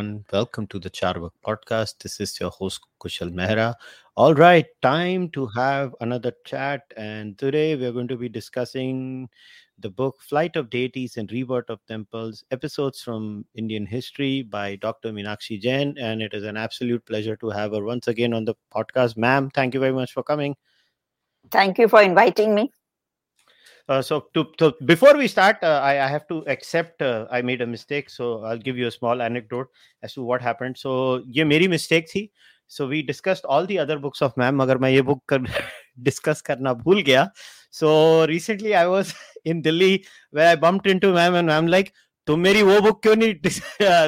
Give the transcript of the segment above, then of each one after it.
Everyone. Welcome to the Charvak podcast. This is your host, Kushal Mehra. All right, time to have another chat. And today we're going to be discussing the book Flight of Deities and Rebirth of Temples, episodes from Indian history by Dr. Meenakshi Jain. And it is an absolute pleasure to have her once again on the podcast. Ma'am, thank you very much for coming. Thank you for inviting me. Uh, so to, to, before we start, uh, I, I, have to accept uh, I made a mistake. So I'll give you a small anecdote as to what happened. So ये मेरी mistake थी. So we discussed all the other books of ma'am. मगर मैं ये book कर, discuss करना भूल गया. So recently I was in Delhi where I bumped into ma'am and I'm like, तुम मेरी वो बुक क्यों नहीं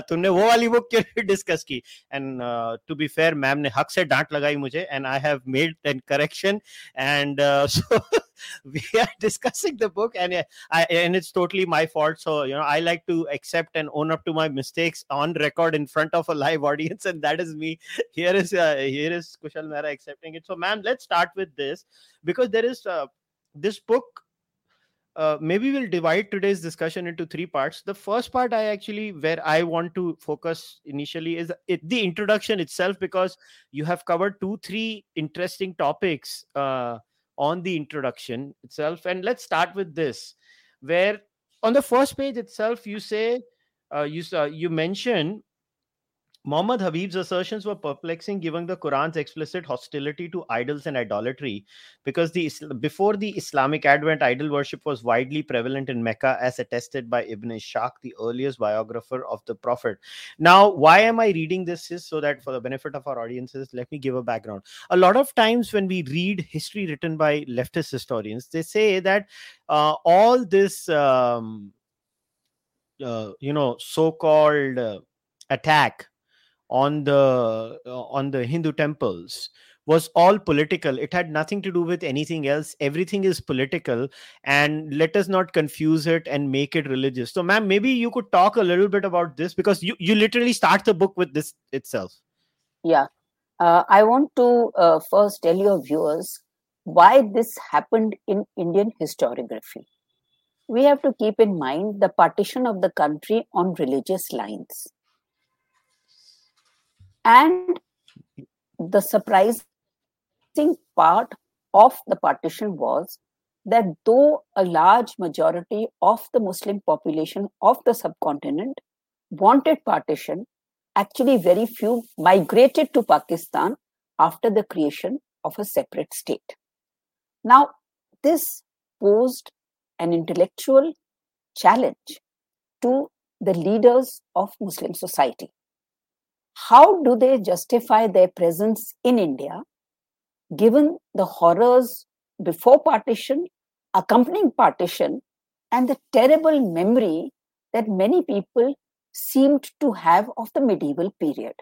तुमने वो वाली बुक क्यों नहीं डिस्कस की and to be fair ma'am ने हक से डांट लगाई मुझे and I have made an correction and so we are discussing the book and I, and it's totally my fault. So you know i like to accept and own up to my mistakes on record in front of a live audience and that is me. Here is uh, here is kushal mehra accepting it. So ma'am let's start with this because there is uh, this book uh, maybe we'll divide today's discussion into three parts. The first part, I actually, where I want to focus initially, is it, the introduction itself, because you have covered two, three interesting topics uh, on the introduction itself. And let's start with this, where on the first page itself, you say, uh, you uh, you mention Muhammad Habib's assertions were perplexing given the Quran's explicit hostility to idols and idolatry because the before the Islamic advent idol worship was widely prevalent in Mecca as attested by Ibn Ishaq the earliest biographer of the prophet. Now why am I reading this is so that for the benefit of our audiences let me give a background. A lot of times when we read history written by leftist historians they say that uh, all this um, uh, you know so-called uh, attack on the uh, on the hindu temples was all political. It had nothing to do with anything else. Everything is political and let us not confuse it and make it religious. So ma'am maybe you could talk a little bit about this because you you literally start the book with this itself. Yeah. Uh, i want to uh, first tell your viewers why this happened in indian historiography. We have to keep in mind the partition of the country on religious lines and the surprising part of the partition was that though a large majority of the Muslim population of the subcontinent wanted partition, actually very few migrated to Pakistan after the creation of a separate state. Now, this posed an intellectual challenge to the leaders of Muslim society how do they justify their presence in India given the horrors before partition, accompanying partition, and the terrible memory that many people seemed to have of the medieval period?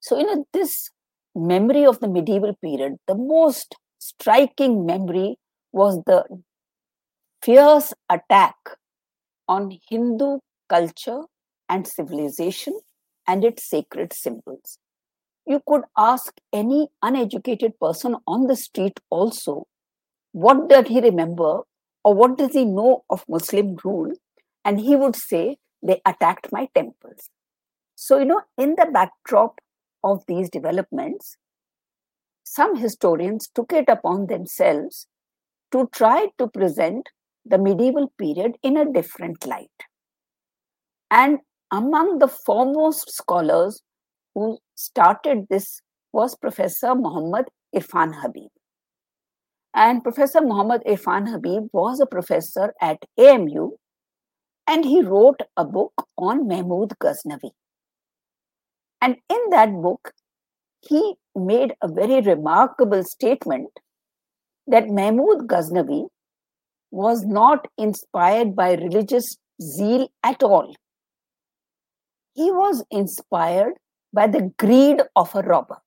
So, in this memory of the medieval period, the most striking memory was the fierce attack on Hindu culture and civilization and its sacred symbols. You could ask any uneducated person on the street also, what did he remember or what does he know of Muslim rule? And he would say, they attacked my temples. So, you know, in the backdrop of these developments, some historians took it upon themselves to try to present the medieval period in a different light. And among the foremost scholars who started this was Professor Muhammad Irfan Habib. And Professor Muhammad Irfan Habib was a professor at AMU and he wrote a book on Mahmud Ghaznavi. And in that book, he made a very remarkable statement that Mahmud Ghaznavi was not inspired by religious zeal at all he was inspired by the greed of a robber.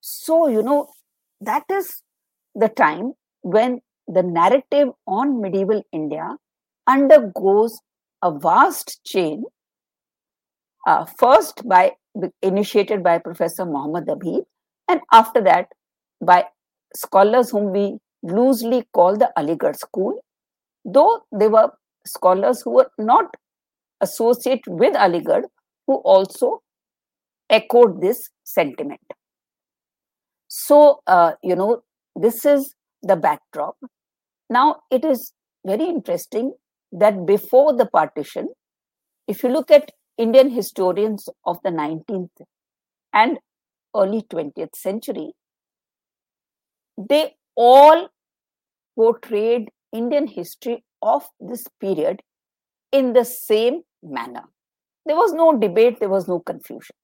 So, you know, that is the time when the narrative on medieval India undergoes a vast change, uh, first by initiated by Professor Muhammad Habib, and after that by scholars whom we loosely call the Aligarh school, though they were scholars who were not associate with Aligarh who also echoed this sentiment. So, uh, you know, this is the backdrop. Now, it is very interesting that before the partition, if you look at Indian historians of the 19th and early 20th century, they all portrayed Indian history of this period in the same manner. There was no debate, there was no confusion.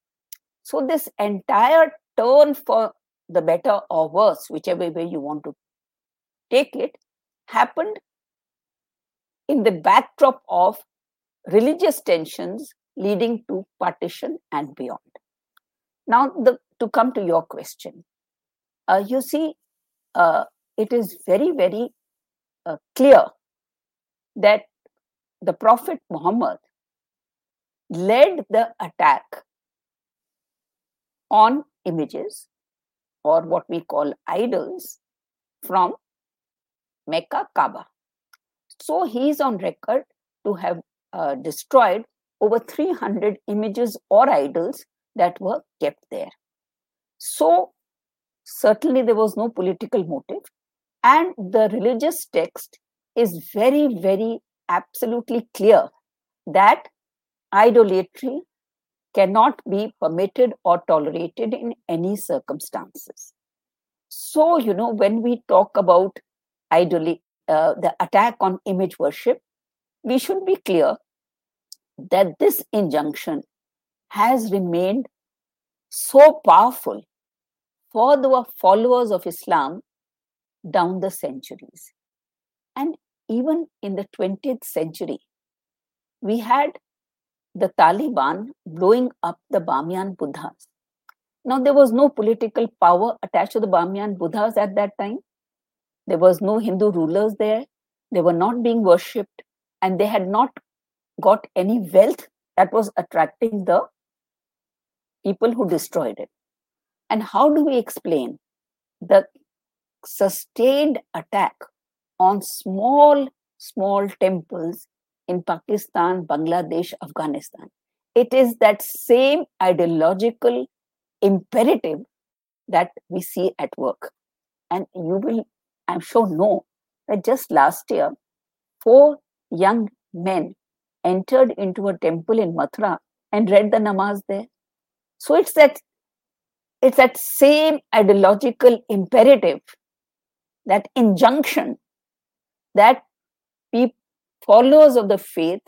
So, this entire turn for the better or worse, whichever way you want to take it, happened in the backdrop of religious tensions leading to partition and beyond. Now, the, to come to your question, uh, you see, uh, it is very, very uh, clear that the Prophet Muhammad led the attack on images or what we call idols from Mecca Kaaba. So he is on record to have uh, destroyed over 300 images or idols that were kept there. So certainly there was no political motive and the religious text is very, very absolutely clear that idolatry cannot be permitted or tolerated in any circumstances. So, you know, when we talk about idolatry, uh, the attack on image worship, we should be clear that this injunction has remained so powerful for the followers of Islam down the centuries. And even in the 20th century, we had the Taliban blowing up the Bamiyan Buddhas. Now, there was no political power attached to the Bamiyan Buddhas at that time. There was no Hindu rulers there. They were not being worshipped, and they had not got any wealth that was attracting the people who destroyed it. And how do we explain the sustained attack on small, small temples in Pakistan, Bangladesh, Afghanistan. It is that same ideological imperative that we see at work. And you will, I'm sure, know that just last year, four young men entered into a temple in Mathura and read the namaz there. So it's that it's that same ideological imperative, that injunction that people followers of the faith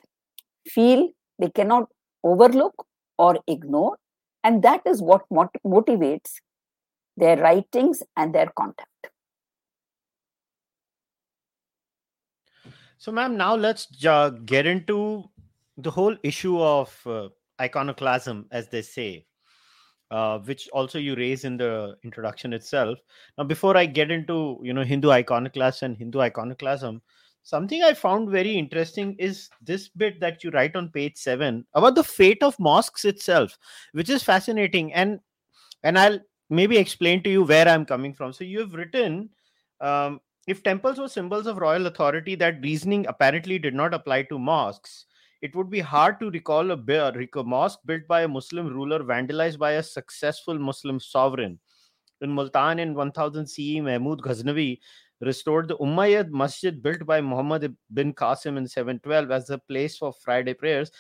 feel they cannot overlook or ignore, and that is what mot- motivates their writings and their contact. So, ma'am, now let's uh, get into the whole issue of uh, iconoclasm, as they say, uh, which also you raise in the introduction itself. Now, before I get into you know Hindu iconoclasm and Hindu iconoclasm, something i found very interesting is this bit that you write on page 7 about the fate of mosques itself which is fascinating. And and i'll maybe explain to you where i'm coming from. So you've written um, if temples were symbols of royal authority that reasoning apparently did not apply to mosques it would be hard to recall a, a mosque built by a muslim ruler vandalized by a successful muslim sovereign. In multan in 1000 ce mahmud ghaznavi restored the Umayyad Masjid built by Muhammad bin Qasim in 712 as a place for Friday prayers.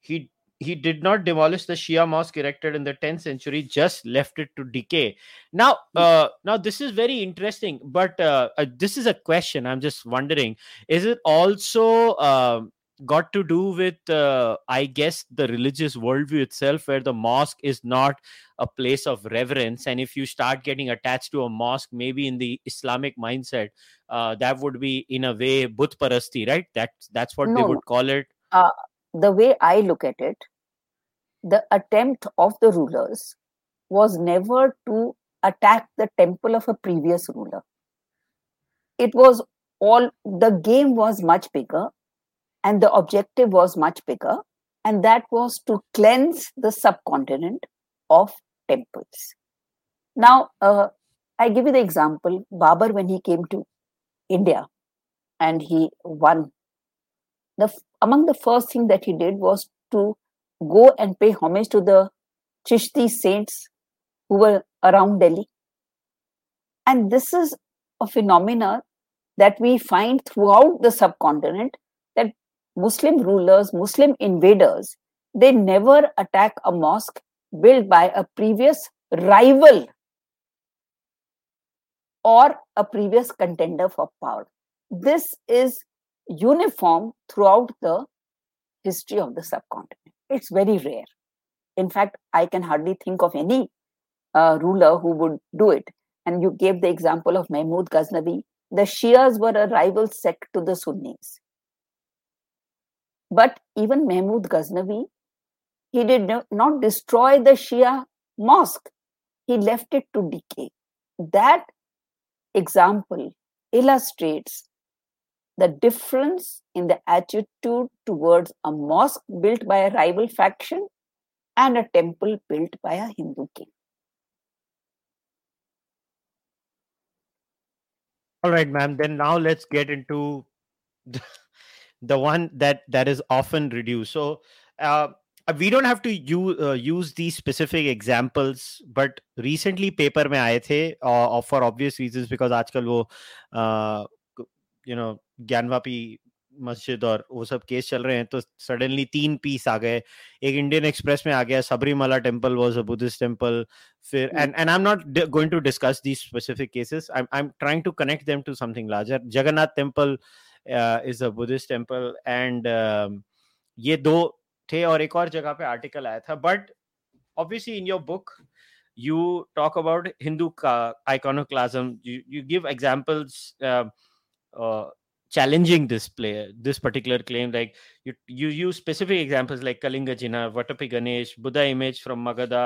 He he did not demolish the Shia mosque erected in the 10th century, just left it to decay. Now, uh, now this is very interesting, but uh, uh, this is a question. I'm just wondering: Is it also uh, got to do with uh, i guess the religious worldview itself where the mosque is not a place of reverence. And if you start getting attached to a mosque maybe in the islamic mindset uh, that would be in a way but parasti right? That's that's what no, they would call it. Uh, the way i look at it the attempt of the rulers was never to attack the temple of a previous ruler. It was all the game was much bigger and the objective was much bigger. And that was to cleanse the subcontinent of temples. Now uh, i give you the example. Babur when he came to india and he won the among the first thing that he did was to go and pay homage to the Chishti saints who were around Delhi. And this is a phenomena that we find throughout the subcontinent Muslim rulers, Muslim invaders, they never attack a mosque built by a previous rival or a previous contender for power. This is uniform throughout the history of the subcontinent. It's very rare. In fact, I can hardly think of any uh, ruler who would do it. And you gave the example of Mahmud Ghaznavi. The Shias were a rival sect to the Sunnis. But even Mahmud Ghaznavi, he did not destroy the Shia mosque. He left it to decay. That example illustrates the difference in the attitude towards a mosque built by a rival faction and a temple built by a Hindu king. All right, ma'am. Then now let's get into the, the one that that is often reduced. So uh, we don't have to use uh, use these specific examples, but recently paper में आए थे uh, for obvious reasons because आजकल वो uh, you know Gyanvapi Masjid और वो सब case चल रहे हैं तो सडनली तीन पीस आ गए एक इंडियन एक्सप्रेस में आ गया Sabarimala temple was a Buddhist temple फिर and and I am not going to discuss these specific cases I I am trying to connect them to something larger Jagannath temple is a Buddhist temple and ये दो थे और एक और जगह पे article आया था but obviously in your book you talk about hindu iconoclasm you, you give examples uh, uh, challenging this player this particular claim like you you use specific examples like kalinga jina vatapi ganesh buddha image from magadha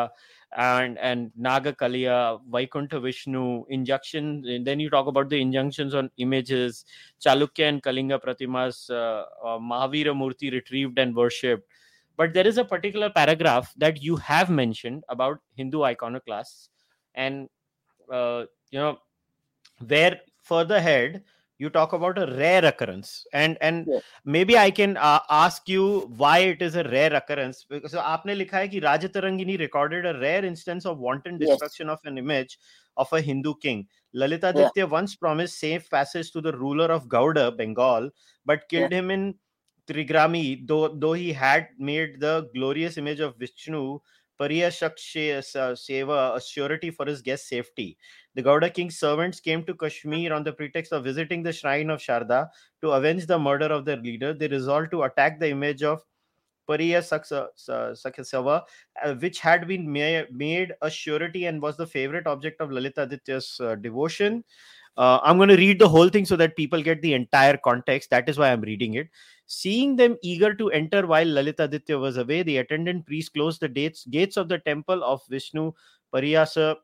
and and naga kaliya vaikuntha vishnu injunction then you talk about the injunctions on images. Chalukya and kalinga pratimas uh, uh, mahavira murti retrieved and worshipped. But there is a particular paragraph that you have mentioned about hindu iconoclasts. And uh, you know where further ahead you talk about a rare occurrence and and yeah. maybe i can uh, ask you why it is a rare occurrence because so aapne likha hai ki raja tarangini recorded a rare instance of wanton destruction yes. of an image of a hindu king lalita yeah. once promised safe passage to the ruler of gauda bengal but killed yeah. him in trigrami though though he had made the glorious image of vishnu Pariya Seva, a surety for his guest safety. The Gauda king's servants came to Kashmir on the pretext of visiting the shrine of Sharda to avenge the murder of their leader. They resolved to attack the image of Pariya Sakhasava, uh, which had been made a surety and was the favorite object of Lalita Aditya's uh, devotion. Uh, I'm going to read the whole thing so that people get the entire context. That is why I'm reading it. Seeing them eager to enter while Lalita Aditya was away, the attendant priest closed the gates, gates of the temple of Vishnu Pariyasa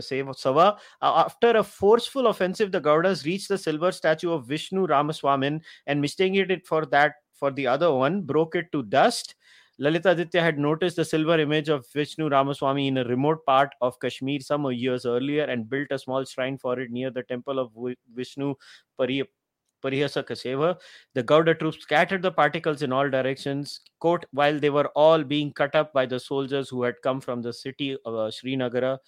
Sava. Uh, after a forceful offensive, the Gaudas reached the silver statue of Vishnu Ramaswamin and mistaking it for that for the other one, broke it to dust. Lalita Aditya had noticed the silver image of Vishnu Ramaswamy in a remote part of Kashmir some years earlier and built a small shrine for it near the temple of Vishnu Pari- Parihasa Keshava. The Gauda troops scattered the particles in all directions, quote, while they were all being cut up by the soldiers who had come from the city of uh, Srinagara.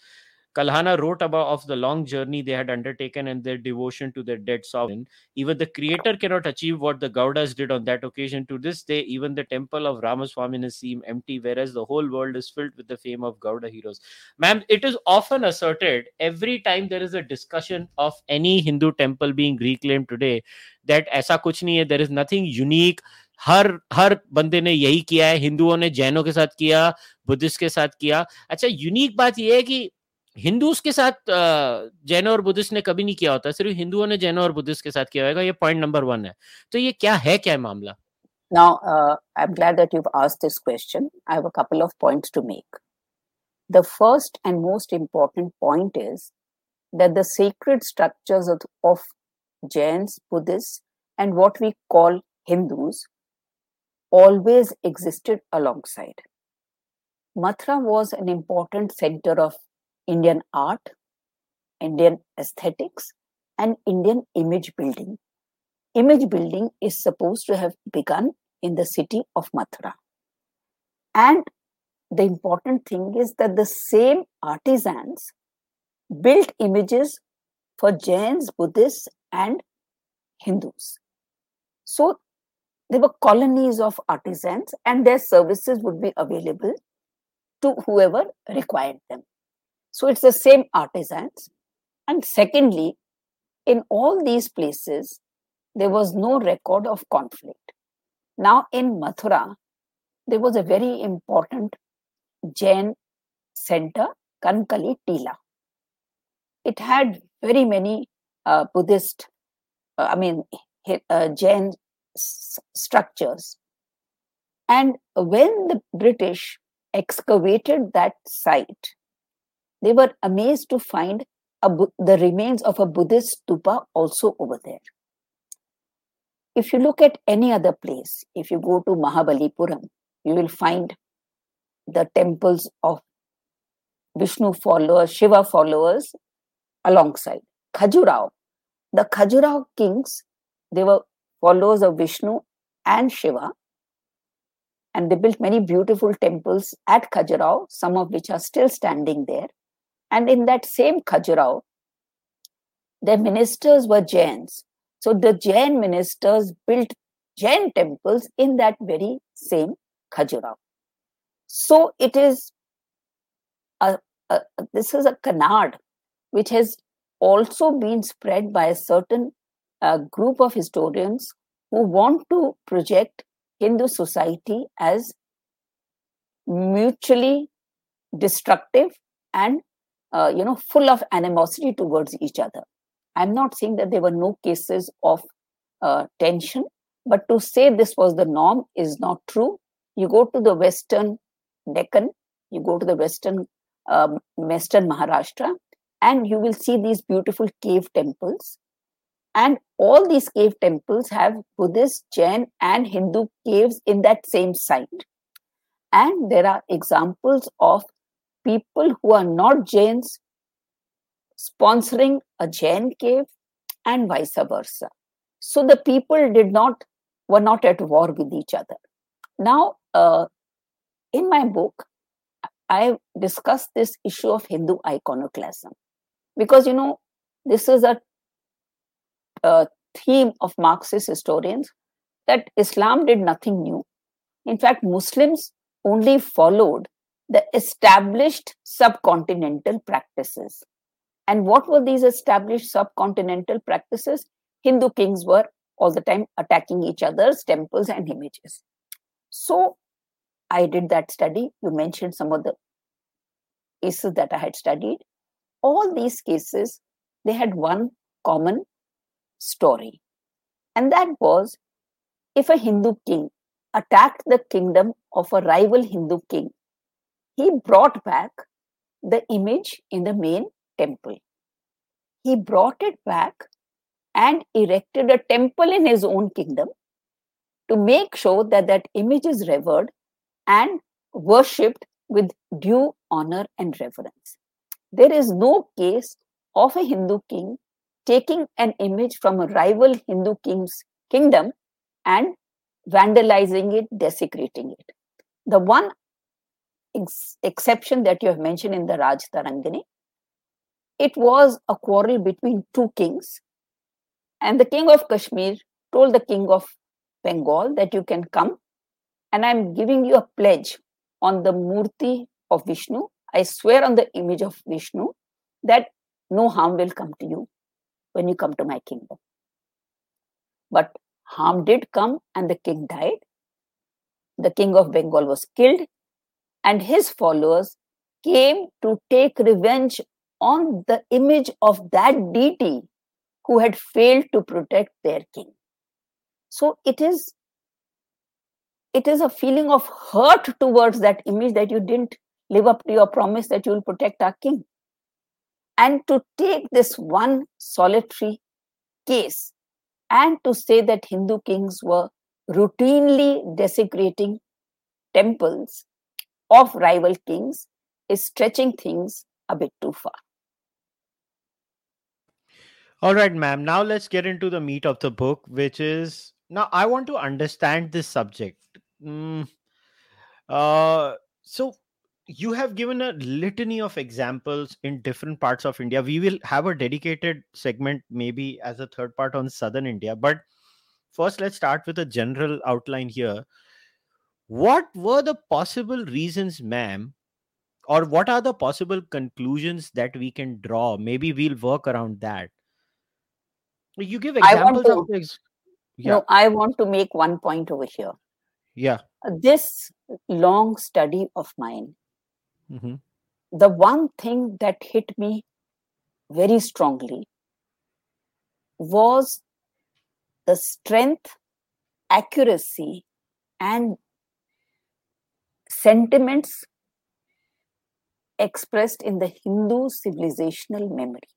Kalhana wrote about of the long journey they had undertaken and their devotion to their dead sovereign. Even the creator cannot achieve what the Gaudas did on that occasion. To this day, even the temple of Ramaswamy seem empty, whereas the whole world is filled with the fame of Gauda heroes. Ma'am, it is often asserted every time there is a discussion of any Hindu temple being reclaimed today that aisa kuch nahi hai, there is nothing unique. हर हर बंदे ने यही किया है हिंदुओं ने जैनों के साथ किया बुद्धिस्ट के साथ किया अच्छा यूनिक बात यह है कि हिंदूस के साथ जैन और बुद्धिस्ट ने कभी नहीं किया होता सिर्फ़ हिंदुओं ने जैन और बुद्धिस्ट के साथ किया होगा ये पॉइंट नंबर वन है तो ये क्या है क्या मामला Now, uh, I'm glad that you've asked this question. I have a couple of points to make. The first and most important point is that the sacred structures of, of Jains, Buddhists, and what we call Hindus always existed alongside. Mathura was an important center of Indian art, Indian aesthetics, and Indian image building. Image building is supposed to have begun in the city of Mathura. And the important thing is that the same artisans built images for Jains, Buddhists, and Hindus. So there were colonies of artisans, and their services would be available to whoever required them. So it's the same artisans. And secondly, in all these places, there was no record of conflict. Now, in Mathura, there was a very important Jain center, Kankali Tila. It had very many uh, Buddhist, uh, I mean, uh, Jain s- structures. And when the British excavated that site, they were amazed to find a, the remains of a Buddhist stupa also over there. If you look at any other place, if you go to Mahabalipuram, you will find the temples of Vishnu followers, Shiva followers alongside. Khajuraho, the Khajuraho kings, they were followers of Vishnu and Shiva. And they built many beautiful temples at Khajuraho, some of which are still standing there. And in that same Khajuraho, their ministers were Jains. So the Jain ministers built Jain temples in that very same Khajuraho. So it is a, a, this is a canard which has also been spread by a certain uh, group of historians who want to project Hindu society as mutually destructive and uh, you know full of animosity towards each other. I'm not saying that there were no cases of uh, tension, but to say this was the norm is not true. You go to the Western Deccan, you go to the Western um, Western Maharashtra, and you will see these beautiful cave temples. And all these cave temples have Buddhist, Jain, and Hindu caves in that same site. And there are examples of people who are not Jains sponsoring a Jain cave and vice versa. So the people did not were not at war with each other. Now, uh, in my book, I discussed this issue of Hindu iconoclasm because you know this is a, a theme of Marxist historians that Islam did nothing new. In fact, Muslims only followed the established subcontinental practices. And what were these established subcontinental practices? Hindu kings were all the time attacking each other's temples and images. So I did that study. You mentioned some of the cases that I had studied. All these cases, they had one common story. And that was if a Hindu king attacked the kingdom of a rival Hindu king, he brought back the image in the main temple. He brought it back and erected a temple in his own kingdom to make sure that that image is revered and worshipped with due honor and reverence. There is no case of a Hindu king taking an image from a rival Hindu king's kingdom and vandalizing it, desecrating it. The one ex- exception that you have mentioned in the Raj Tarangini, it was a quarrel between two kings, and the king of Kashmir told the king of Bengal that you can come, and I'm giving you a pledge on the Murti of Vishnu. I swear on the image of Vishnu that no harm will come to you when you come to my kingdom. But harm did come, and the king died. The king of Bengal was killed, and his followers came to take revenge on the image of that deity who had failed to protect their king. So it is it is a feeling of hurt towards that image that you didn't live up to your promise that you will protect our king. And to take this one solitary case and to say that Hindu kings were routinely desecrating temples of rival kings is stretching things a bit too far. All right, ma'am. Now let's get into the meat of the book, which is now I want to understand this subject. Mm, uh, so you have given a litany of examples in different parts of India. We will have a dedicated segment, maybe as a third part on southern India. But first, let's start with a general outline here. What were the possible reasons, ma'am, or what are the possible conclusions that we can draw? Maybe we'll work around that. You give examples to, of things. Yeah. No, I want to make one point over here. Yeah. This long study of mine Mm-hmm. The one thing that hit me very strongly was the strength, accuracy, and sentiments expressed in the Hindu civilizational memory.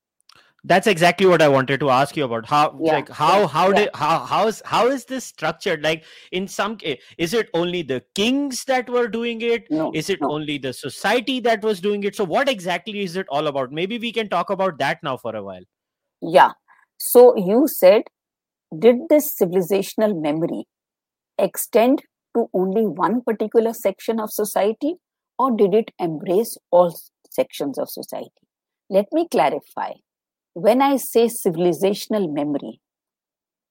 That's exactly what i wanted to ask you about. How yeah. like how yeah. how did how how is how is this structured? Like in some eh, is it only the kings that were doing it? No, is it no. only the society that was doing it? So what exactly is it all about? Maybe we can talk about that now for a while. Yeah. So you said did this civilizational memory extend to only one particular section of society or did it embrace all sections of society let me clarify when I say civilizational memory,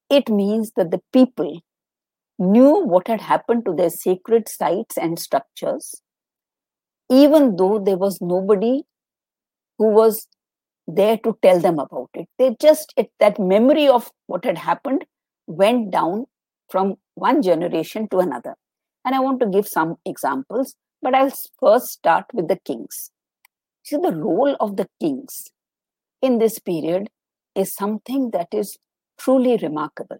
it means that the people knew what had happened to their sacred sites and structures, even though there was nobody who was there to tell them about it. They just, it, that memory of what had happened went down from one generation to another. And I want to give some examples, but I'll first start with the kings. See, the role of the kings in this period is something that is truly remarkable.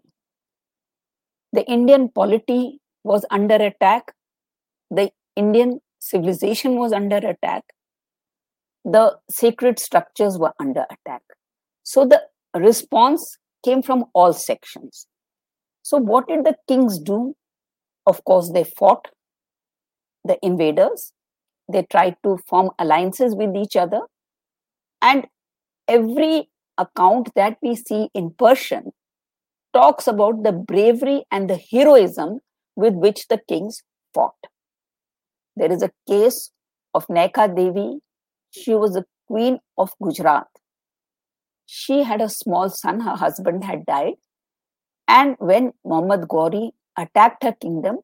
The Indian polity was under attack, the Indian civilization was under attack, the sacred structures were under attack. So the response came from all sections. So, what did the kings do? Of course, they fought the invaders, they tried to form alliances with each other, and every account that we see in Persian talks about the bravery and the heroism with which the kings fought. There is a case of Naika Devi. She was the queen of Gujarat. She had a small son, her husband had died. And when Muhammad Ghori attacked her kingdom,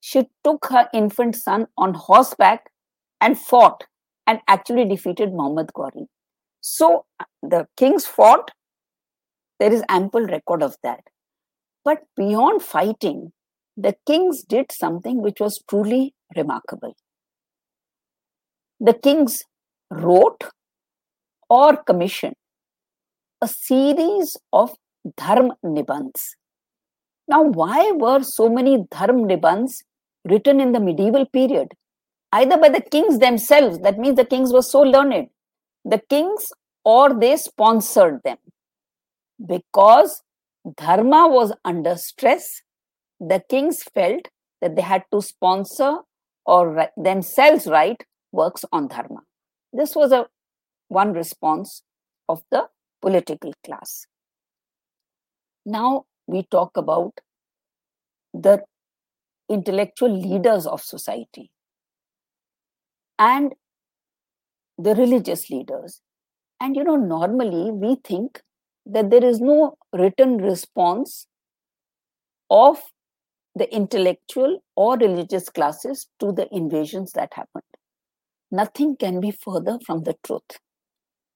she took her infant son on horseback and fought and actually defeated Muhammad Ghori. So the kings fought. There is ample record of that. But beyond fighting, the kings did something which was truly remarkable. The kings wrote or commissioned a series of dharm nibans. Now, why were so many dharm nibans written in the medieval period? Either by the kings themselves, that means the kings were so learned, the kings or they sponsored them. Because dharma was under stress the kings felt that they had to sponsor or themselves write works on dharma. This was a one response of the political class. Now we talk about the intellectual leaders of society and the religious leaders. And you know, normally we think that there is no written response of the intellectual or religious classes to the invasions that happened. Nothing can be further from the truth.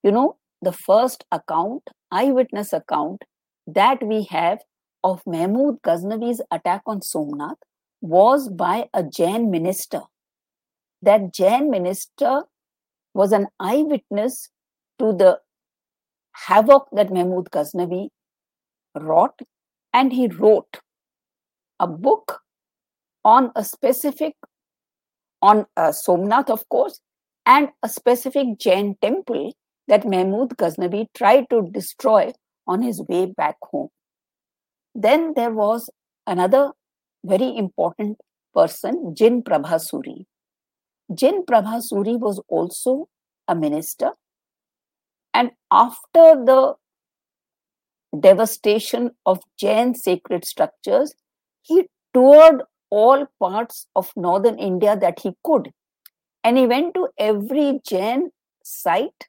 You know, the first account, eyewitness account that we have of Mahmud Ghaznavi's attack on Somnath was by a Jain minister. That Jain minister was an eyewitness to the havoc that Mahmud Ghaznavi wrought, and he wrote a book on a specific, on uh, Somnath, of course, and a specific Jain temple that Mahmud Ghaznavi tried to destroy on his way back home. Then there was another very important person, Jin Prabhasuri, Jin Prabhasuri was also a minister. And after the devastation of Jain sacred structures, he toured all parts of northern India that he could. And he went to every Jain site,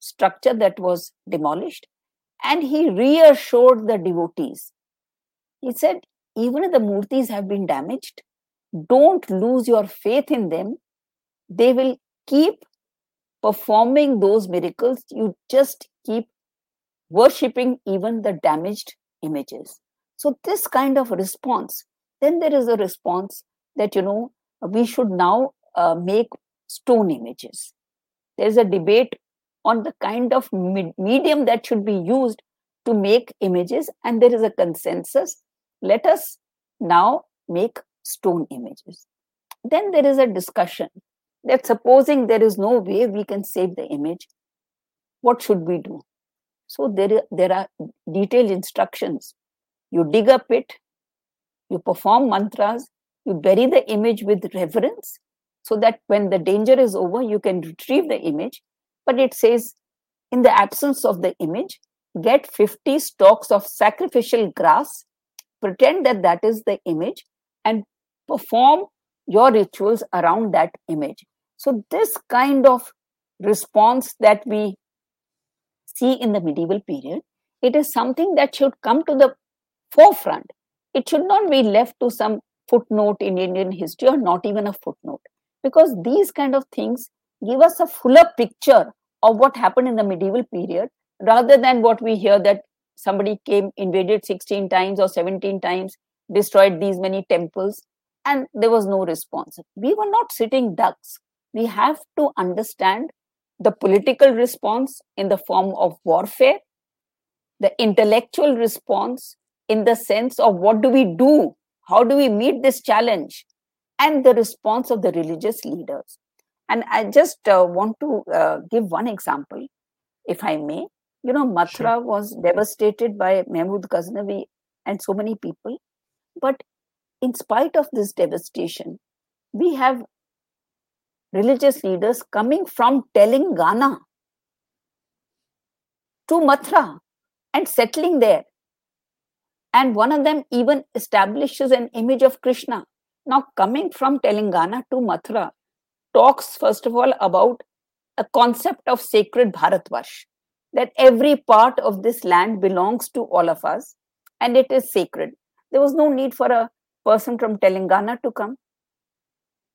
structure that was demolished, and he reassured the devotees. He said, even if the murtis have been damaged, don't lose your faith in them. They will keep performing those miracles. You just keep worshipping even the damaged images. So, this kind of response, then there is a response that, you know, we should now uh, make stone images. There is a debate on the kind of medium that should be used to make images, and there is a consensus. Let us now make stone images. Then there is a discussion that supposing there is no way we can save the image, what should we do? So there, there are detailed instructions. You dig a pit, you perform mantras, you bury the image with reverence so that when the danger is over, you can retrieve the image. But it says, in the absence of the image, get 50 stalks of sacrificial grass, pretend that that is the image, and perform your rituals around that image. So, this kind of response that we see in the medieval period, it is something that should come to the forefront. It should not be left to some footnote in Indian history or not even a footnote, because these kind of things give us a fuller picture of what happened in the medieval period rather than what we hear that somebody came, invaded 16 times or 17 times, destroyed these many temples, and there was no response. We were not sitting ducks. We have to understand the political response in the form of warfare, the intellectual response in the sense of what do we do? How do we meet this challenge? And the response of the religious leaders. And I just uh, want to uh, give one example, if I may. You know, Mathura sure. was devastated by Mahmud Ghaznavi and so many people. But in spite of this devastation, we have religious leaders coming from Telangana to Mathura and settling there. And one of them even establishes an image of Krishna. Now, coming from Telangana to Mathura talks, first of all, about a concept of sacred Bharatvarsh, that every part of this land belongs to all of us and it is sacred. There was no need for a person from Telangana to come.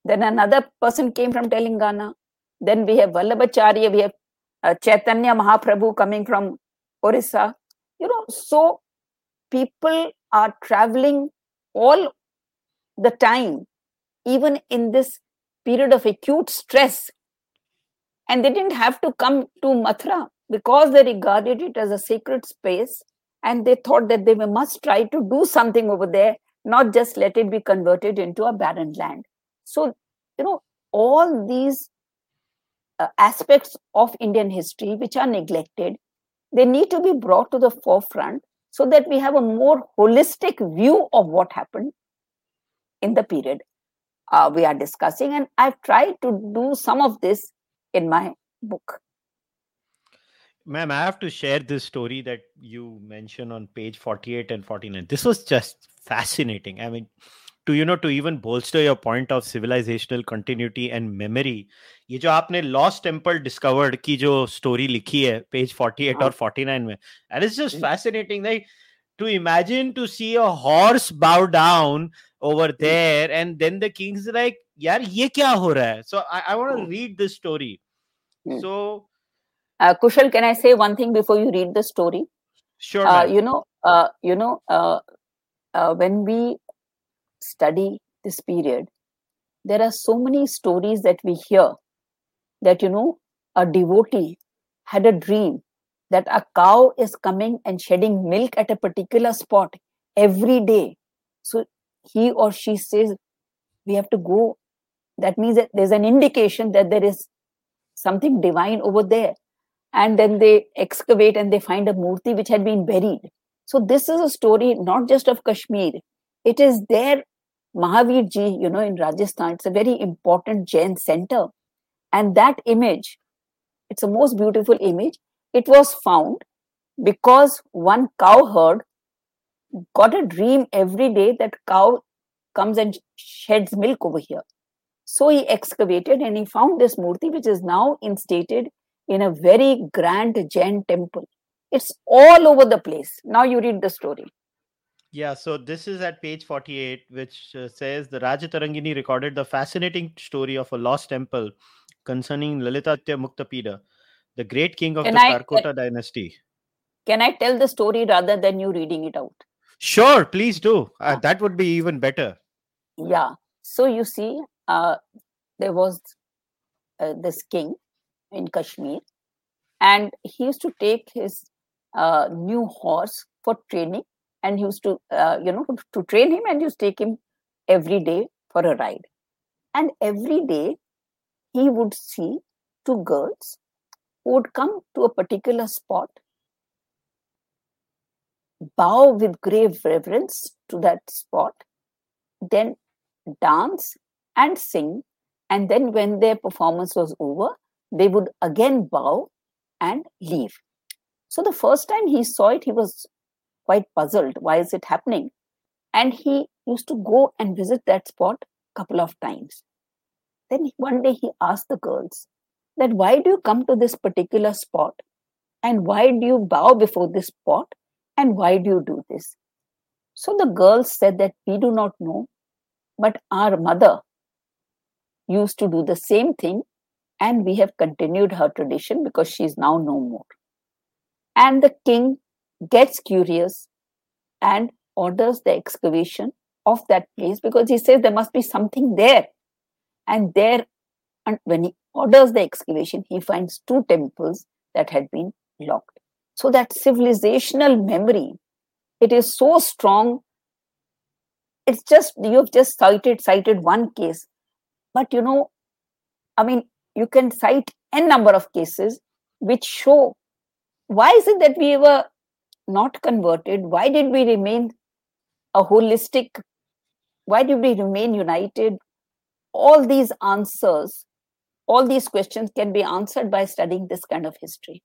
Then another person came from Telangana. Then we have Vallabhacharya, we have uh, Chaitanya Mahaprabhu coming from Orissa. You know, so people are traveling all the time, even in this period of acute stress. And they didn't have to come to Mathura because they regarded it as a sacred space and they thought that they must try to do something over there, not just let it be converted into a barren land. So, you know, all these uh, aspects of Indian history which are neglected, they need to be brought to the forefront so that we have a more holistic view of what happened in the period uh, we are discussing. And I've tried to do some of this in my book Ma'am, I have to share this story that you mentioned on page 48 and 49. This was just fascinating. I mean, to you know to even bolster your point of civilizational continuity and memory ये जो आपने lost temple discovered की जो story लिखी है page 48 और 49 में and it's just fascinating like to imagine to see a horse bow down over there and then the king's like यार ये क्या हो रहा है so I, I want to read this story so uh, Kushal can I say one thing before you read the story sure uh, you know uh, you know uh, uh, when we study this period, there are so many stories that we hear that, you know, a devotee had a dream that a cow is coming and shedding milk at a particular spot every day. So he or she says, we have to go. That means that there's an indication that there is something divine over there. And then they excavate and they find a murti which had been buried. So this is a story not just of Kashmir. It is there Mahavir Ji, you know, in Rajasthan, it's a very important Jain center. And that image, it's a most beautiful image. It was found because one cowherd got a dream every day that cow comes and sheds milk over here. So he excavated and he found this murti, which is now instated in a very grand Jain temple. It's all over the place. Now you read the story. Yeah, so this is at page 48, which uh, says the Rajatarangini recorded the fascinating story of a lost temple concerning Lalita Muktapida, the great king of can the I, Karkota dynasty. Can I tell the story rather than you reading it out? Sure, please do. Uh, that would be even better. Yeah. So you see, uh, there was uh, this king in Kashmir, and he used to take his uh, new horse for training. And he used to uh, you know to train him and used to take him every day for a ride. And every day he would see two girls who would come to a particular spot bow with grave reverence to that spot then dance and sing. And then when their performance was over they would again bow and leave. So the first time he saw it he was quite puzzled. Why is it happening? And he used to go and visit that spot a couple of times. Then one day he asked the girls that why do you come to this particular spot? And why do you bow before this spot? And why do you do this? So the girls said that we do not know but our mother used to do the same thing and we have continued her tradition because she is now no more and the king gets curious and orders the excavation of that place because he says there must be something there. And there, and when he orders the excavation, he finds two temples that had been locked. So that civilizational memory, it is so strong. It's just you've just cited cited one case, but you know, I mean, you can cite n number of cases which show why is it that we were not converted? Why did we remain a holistic? Why did we remain united? All these answers, all these questions can be answered by studying this kind of history.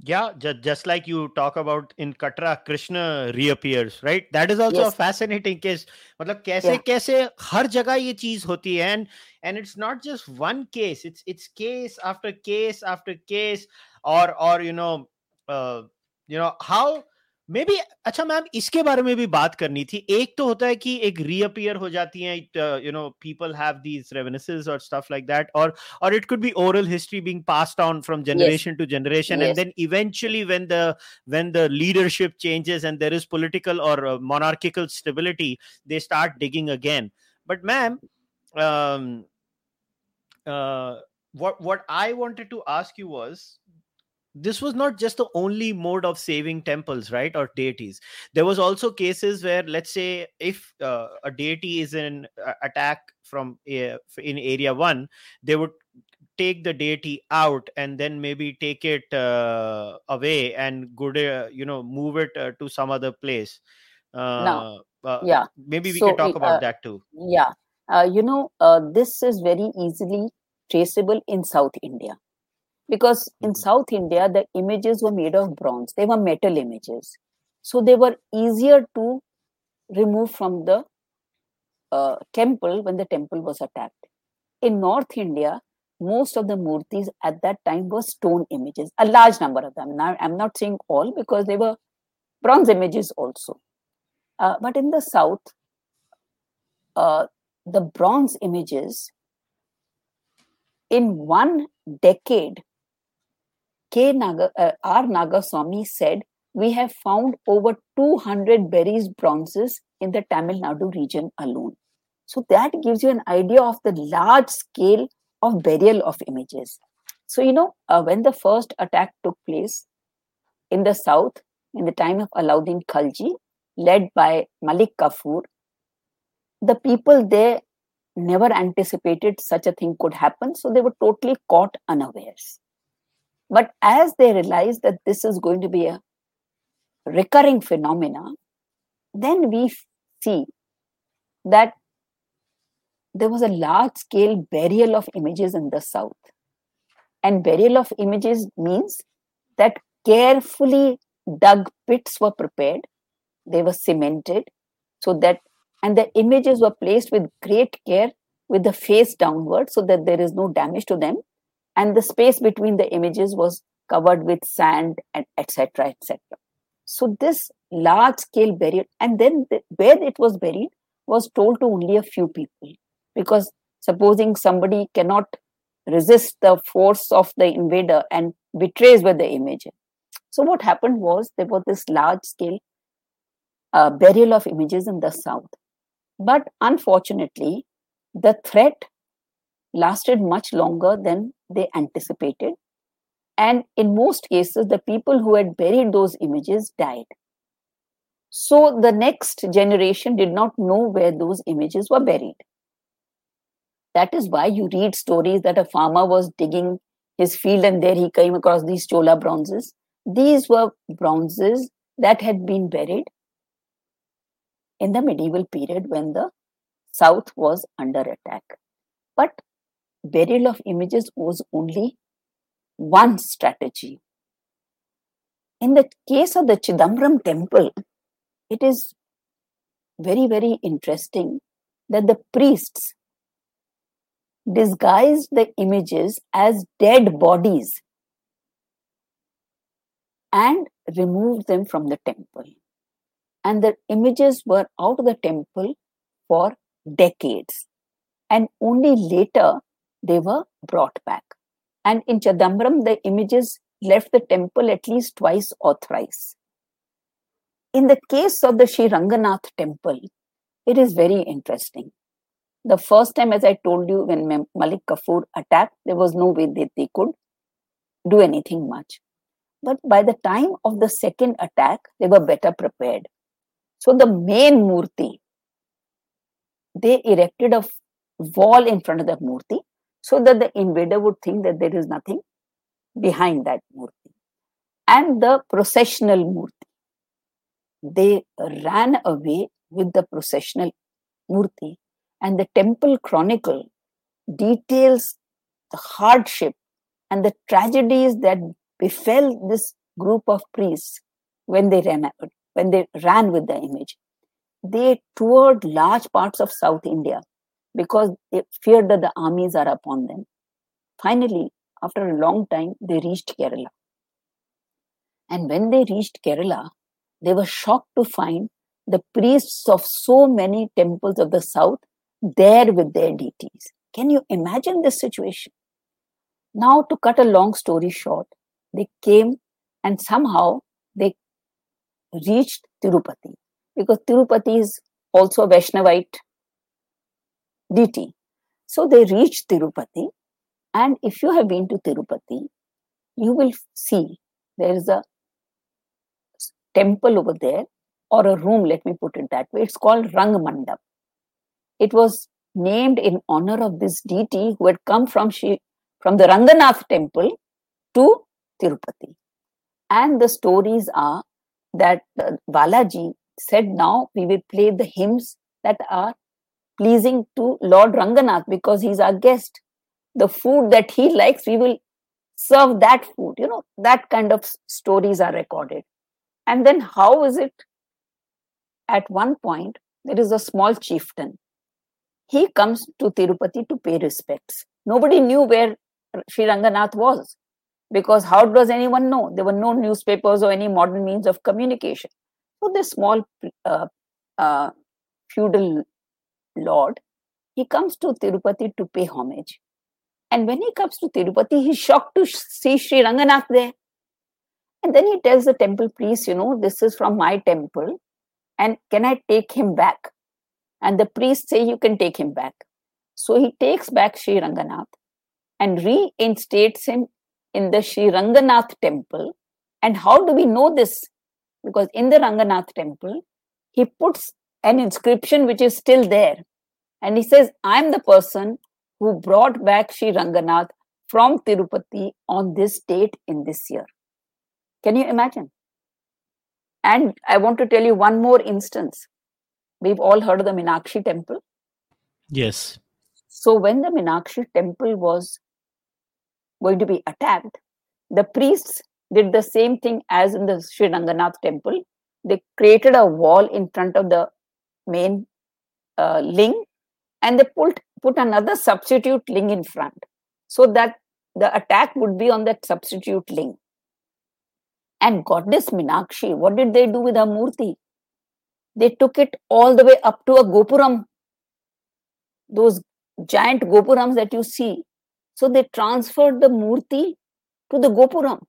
Yeah, just, just like you talk about in Katra, Krishna reappears, right? That is also yes. a fascinating case. मतलब कैसे yeah. कैसे हर जगह ये चीज होती है and and it's not just one case. It's it's case after case after case, or or you know, uh, you know how maybe अच्छा ma'am इसके बारे में भी बात करनी थी। एक तो होता है कि एक रीअपियर हो जाती है you know people have these reverences और स्टफ़ लाइक दैट और और it could be oral history being passed on from generation to generation and then eventually when the when the leadership changes and there is political और monarchical stability they start digging again but ma'am what what i wanted to ask you was this was not just the only mode of saving temples right or deities. There was also cases where let's say if uh, a deity is in uh, attack from uh, in area 1 they would take the deity out and then maybe take it uh, away and good uh, you know move it uh, to some other place. No. yeah. maybe we so, can talk about that too. yeah. You know this is very easily traceable in south india because in mm-hmm. south india the images were made of bronze. They were metal images. So they were easier to remove from the uh, temple when the temple was attacked. In north india most of the murtis at that time were stone images a large number of them. Now i'm not saying all because they were bronze images also. Uh, but in the south uh, the bronze images in one decade K. Naga, uh, R. Nagaswamy said, we have found over 200 buried bronzes in the Tamil Nadu region alone. So that gives you an idea of the large scale of burial of images. So, you know, uh, when the first attack took place in the south, in the time of Alauddin Khalji, led by Malik Kafur, the people there never anticipated such a thing could happen. So they were totally caught unawares. But as they realize that this is going to be a recurring phenomena, then we see that there was a large scale burial of images in the south. And burial of images means that carefully dug pits were prepared. they were cemented so that and the images were placed with great care with the face downward so that there is no damage to them and the space between the images was covered with sand and etc etc so this large scale burial and then the, where it was buried was told to only a few people. Because supposing somebody cannot resist the force of the invader and betrays with the image. So what happened was there was this large scale uh, burial of images in the south. But unfortunately the threat lasted much longer than they anticipated and in most cases the people who had buried those images died so the next generation did not know where those images were buried. That is why you read stories that a farmer was digging his field and there he came across these Chola bronzes. These were bronzes that had been buried in the medieval period when the south was under attack. But burial of images was only one strategy. In the case of the Chidambaram temple, it is very, very interesting that the priests disguised the images as dead bodies and removed them from the temple. And the images were out of the temple for decades. And only later they were brought back. And in Chidambaram, the images left the temple at least twice or thrice. In the case of the Sri Ranganath temple, it is very interesting. The first time, as I told you, when Malik Kafur attacked, there was no way that they could do anything much. But by the time of the second attack, they were better prepared. So the main Murti, they erected a wall in front of the Murti so that the invader would think that there is nothing behind that Murti. And the processional Murti they ran away with the processional murti. And the temple chronicle details the hardship and the tragedies that befell this group of priests when they ran when they ran with the image. They toured large parts of South India because they feared that the armies are upon them. Finally, after a long time, they reached Kerala. And when they reached Kerala, they were shocked to find the priests of so many temples of the south there with their deities. Can you imagine this situation? Now, to cut a long story short, they came and somehow they reached Tirupati because Tirupati is also a Vaishnavite deity. So they reached Tirupati, and if you have been to Tirupati, you will see there is a temple over there or a room, let me put it that way. It's called Rang Mandap. It was named in honor of this deity who had come from Shri, from the Ranganath temple to Tirupati. And the stories are that uh, Balaji said, Now we will play the hymns that are pleasing to Lord Ranganath because he's our guest. The food that he likes, we will serve that food. You know, that kind of stories are recorded. And then, how is it? At one point, there is a small chieftain. He comes to Tirupati to pay respects. Nobody knew where Sri Ranganath was because how does anyone know? There were no newspapers or any modern means of communication. So, this small uh, uh, feudal lord, he comes to Tirupati to pay homage. And when he comes to Tirupati, he's shocked to see Sri Ranganath there. And then he tells the temple priest, you know, this is from my temple, and can I take him back? And the priest say, you can take him back. So he takes back Sri Ranganath and reinstates him in the Sri Ranganath temple. And how do we know this? Because in the Ranganath temple, he puts an inscription which is still there. And he says, I'm the person who brought back Sri Ranganath from Tirupati on this date in this year. Can you imagine? And I want to tell you one more instance. We've all heard of the Minakshi temple. Yes. So when the Minakshi temple was going to be attacked, the priests did the same thing as in the Sri Ranganath temple. they created a wall in front of the main uh, ling and they put put another substitute ling in front. So that the attack would be on that substitute ling and goddess minakshi what did they do with her murti they took it all the way up to a gopuram. Those giant gopurams that you see. So they transferred the murti to the gopuram.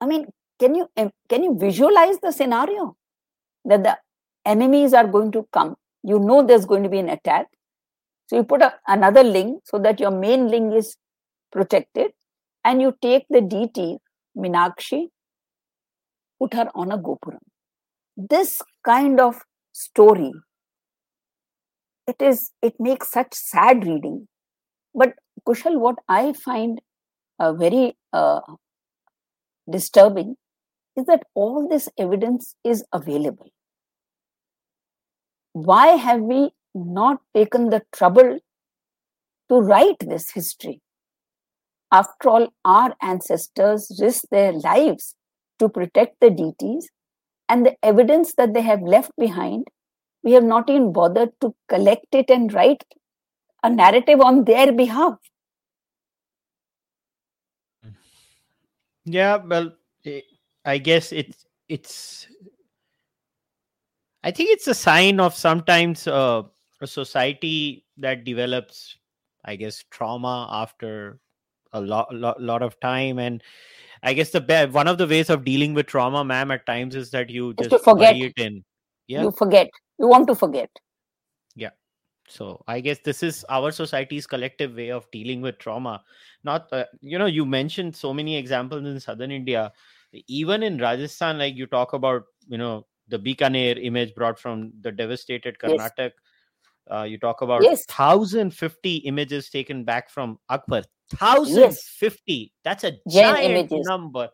I mean can you can you visualize the scenario? That the enemies are going to come you know there's going to be an attack. So you put a, another ling so that your main ling is protected and you take the dt minakshi put her on a gopuram. This kind of story it is it makes such sad reading. But kushal what i find uh, very uh, disturbing is that all this evidence is available. Why have we not taken the trouble to write this history? After all, our ancestors risked their lives to protect the deities, and the evidence that they have left behind, we have not even bothered to collect it and write a narrative on their behalf. Yeah, well, I guess it's it's. I think it's a sign of sometimes uh, a society that develops, I guess, trauma after a lot, lot, lot of time, and I guess the one of the ways of dealing with trauma, ma'am, at times is that you just forget it in. Yeah, you forget. You want to forget. Yeah. So I guess this is our society's collective way of dealing with trauma. Not, uh, you know, you mentioned so many examples in southern India even in Rajasthan, like you talk about, you know, the Bikaner image brought from the devastated Karnataka. Yes. Uh, you talk about yes. 1050 images taken back from Akbar. 1050. Yes. That's a giant images. number.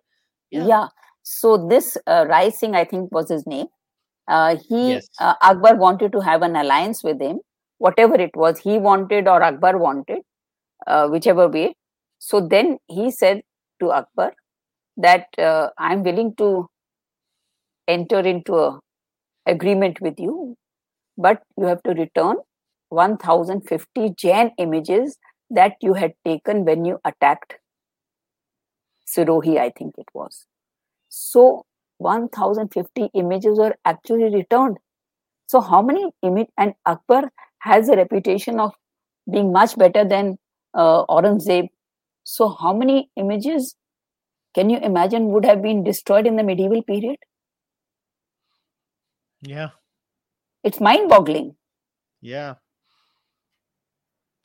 Yeah. yeah. So this uh, Rai Singh, I think, was his name. Uh, he yes. uh, Akbar wanted to have an alliance with him, whatever it was he wanted or Akbar wanted, uh, whichever way. So then he said to Akbar that uh, I'm willing to enter into a agreement with you, but you have to return 1050 Jain images that you had taken when you attacked Sirohi, I think it was. So 1050 images were actually returned. So how many image and Akbar has a reputation of being much better than uh, Aurangzeb. So how many images can you imagine would have been destroyed in the medieval period yeah. It's mind boggling yeah.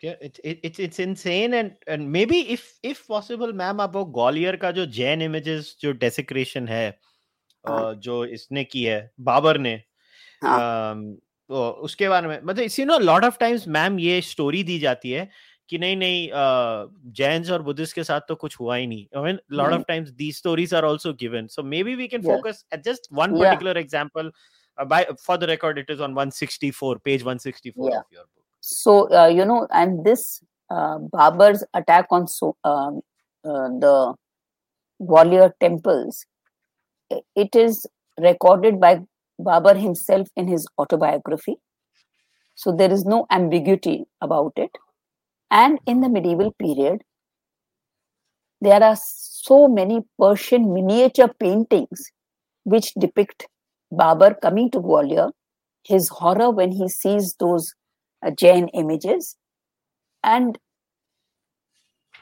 Yeah it, it, it's it's insane and and maybe if if possible ma'am आप वो ग्वालियर का जो Jain images जो desecration है हाँ. जो इसने की है बाबर ने हाँ. तो उसके बारे में मतलब इसी no lot of times ma'am ये स्टोरी दी जाती है कि नहीं नहीं जैन्स और बुद्धिस्ट के साथ तो कुछ हुआ ही नहीं। I mean lot of times these stories are also given so maybe we can focus at just one particular example by for the record it is on 164 page 164 yeah. of your book. So uh, you know and this uh, babar's attack on so uh, uh, the gwalior temples it is recorded by babar himself in his autobiography. So there is no ambiguity about it. And in the medieval period, there are so many Persian miniature paintings which depict Babur coming to Gwalior, his horror when he sees those uh, Jain images. And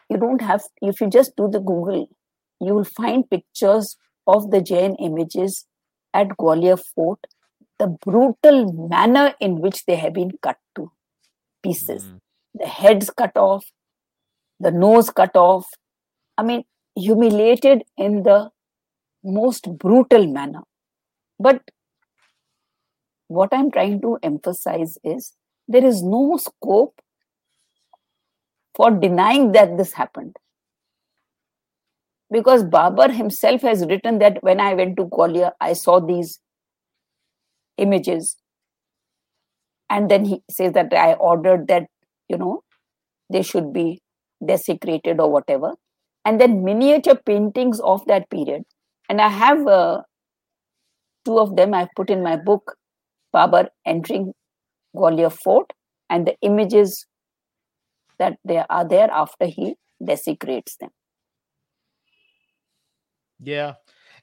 you don't have, if you just do the Google, you will find pictures of the Jain images at Gwalior Fort, the brutal manner in which they have been cut to pieces. Mm the heads cut off, the nose cut off. I mean, humiliated in the most brutal manner. But what I'm trying to emphasize is there is no scope for denying that this happened. Because Babar himself has written that when I went to Gwalior, I saw these images. And then he says that I ordered that you know they should be desecrated or whatever and then miniature paintings of that period and i have uh, two of them I've put in my book, Babar entering Gwalior Fort, and the images that they are there after he desecrates them. Yeah,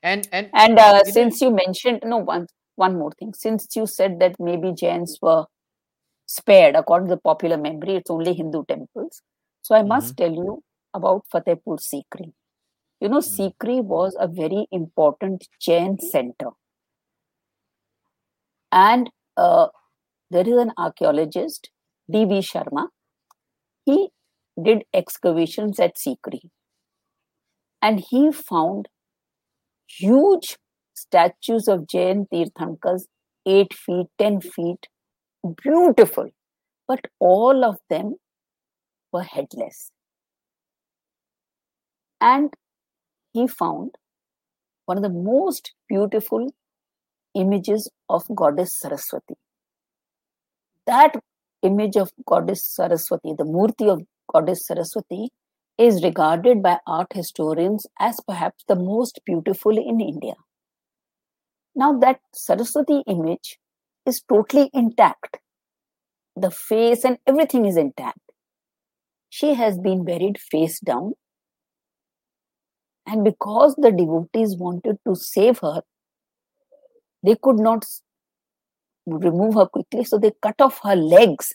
and and and uh, since you mentioned no one one more thing, since you said that maybe Jains were spared according to the popular memory, it's only Hindu temples. So I must mm-hmm. tell you about Fatehpur Sikri. You know, mm-hmm. Sikri was a very important Jain center. And uh, there is an archaeologist, D.V. Sharma. He did excavations at Sikri. And he found huge statues of Jain Tirthankars, 8 feet, 10 feet, beautiful. But all of them were headless. And he found one of the most beautiful images of goddess Saraswati. That image of goddess Saraswati, the Murti of goddess Saraswati, is regarded by art historians as perhaps the most beautiful in India. Now, that Saraswati image is totally intact. The face and everything is intact. She has been buried face down. And because the devotees wanted to save her, they could not remove her quickly, so they cut off her legs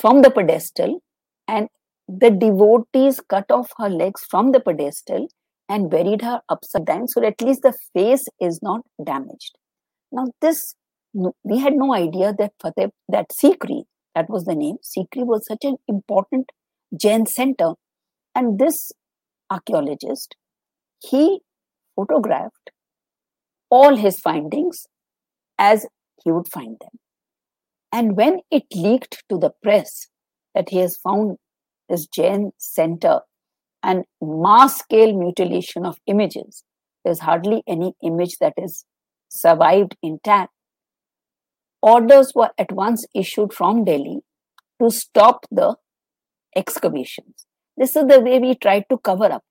from the pedestal and the devotees cut off her legs from the pedestal and buried her upside down so at least the face is not damaged. Now, this we had no idea that Fateh, that Sikri, that was the name, Sikri was such an important Jain center. And this archaeologist, he photographed all his findings as he would find them. And when it leaked to the press that he has found this Jain center and mass scale mutilation of images. There's hardly any image that is survived intact. Orders were at once issued from Delhi to stop the excavations. This is the way we tried to cover up.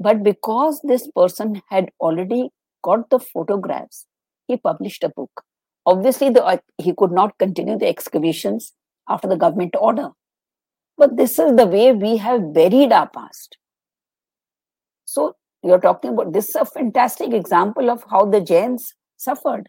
But because this person had already got the photographs, he published a book. Obviously, the, uh, he could not continue the excavations after the government order. But this is the way we have buried our past. So you're talking about this is a fantastic example of how the Jains suffered.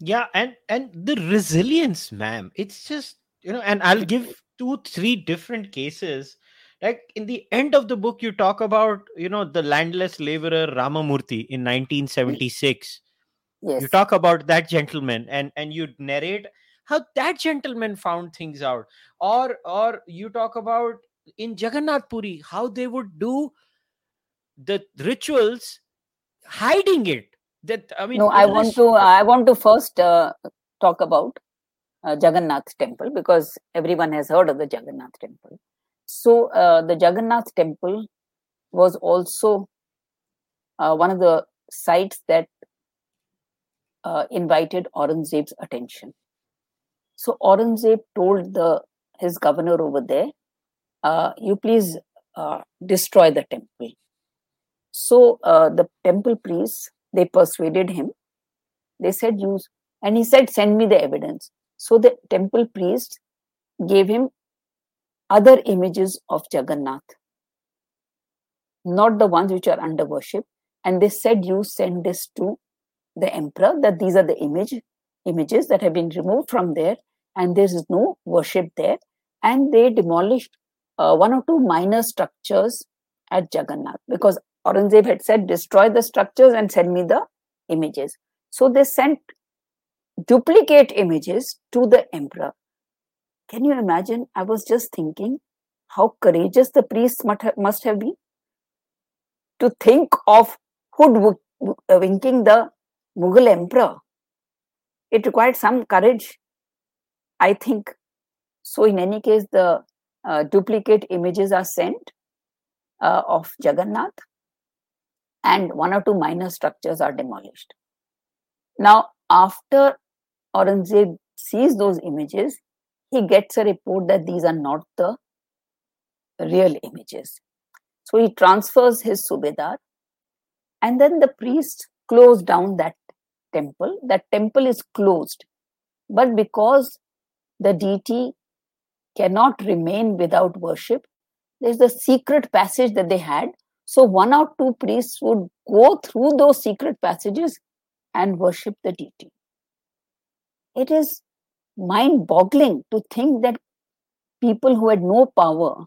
Yeah, and and the resilience, ma'am. It's just you know, and I'll give two, three different cases. Like in the end of the book, you talk about you know the landless laborer Ramamurthy in 1976. Yes. You talk about that gentleman, and and you narrate how that gentleman found things out or or you talk about in jagannath puri how they would do the rituals hiding it that i mean no i want to i want to first uh, talk about uh, jagannath temple because everyone has heard of the jagannath temple so uh, the jagannath temple was also uh, one of the sites that uh, invited Aurangzeb's attention. So Aurangzeb told the his governor over there, uh, "You please uh, destroy the temple." So uh, the temple priests they persuaded him. They said, "Use," and he said, "Send me the evidence." So the temple priests gave him other images of Jagannath, not the ones which are under worship, and they said, "You send this to the emperor that these are the image images that have been removed from there and there is no worship there. And they demolished uh, one or two minor structures at Jagannath because Aurangzeb had said, destroy the structures and send me the images. So they sent duplicate images to the emperor. Can you imagine? I was just thinking how courageous the priests must have been to think of hoodwinking the Mughal emperor. It required some courage I think so. In any case, the uh, duplicate images are sent uh, of Jagannath, and one or two minor structures are demolished. Now, after Aurangzeb sees those images, he gets a report that these are not the real images. So he transfers his Subedar And then the priests closed down that temple. That temple is closed. But because the deity cannot remain without worship, there's the secret passage that they had. So one or two priests would go through those secret passages and worship the deity. It is mind boggling to think that people who had no power,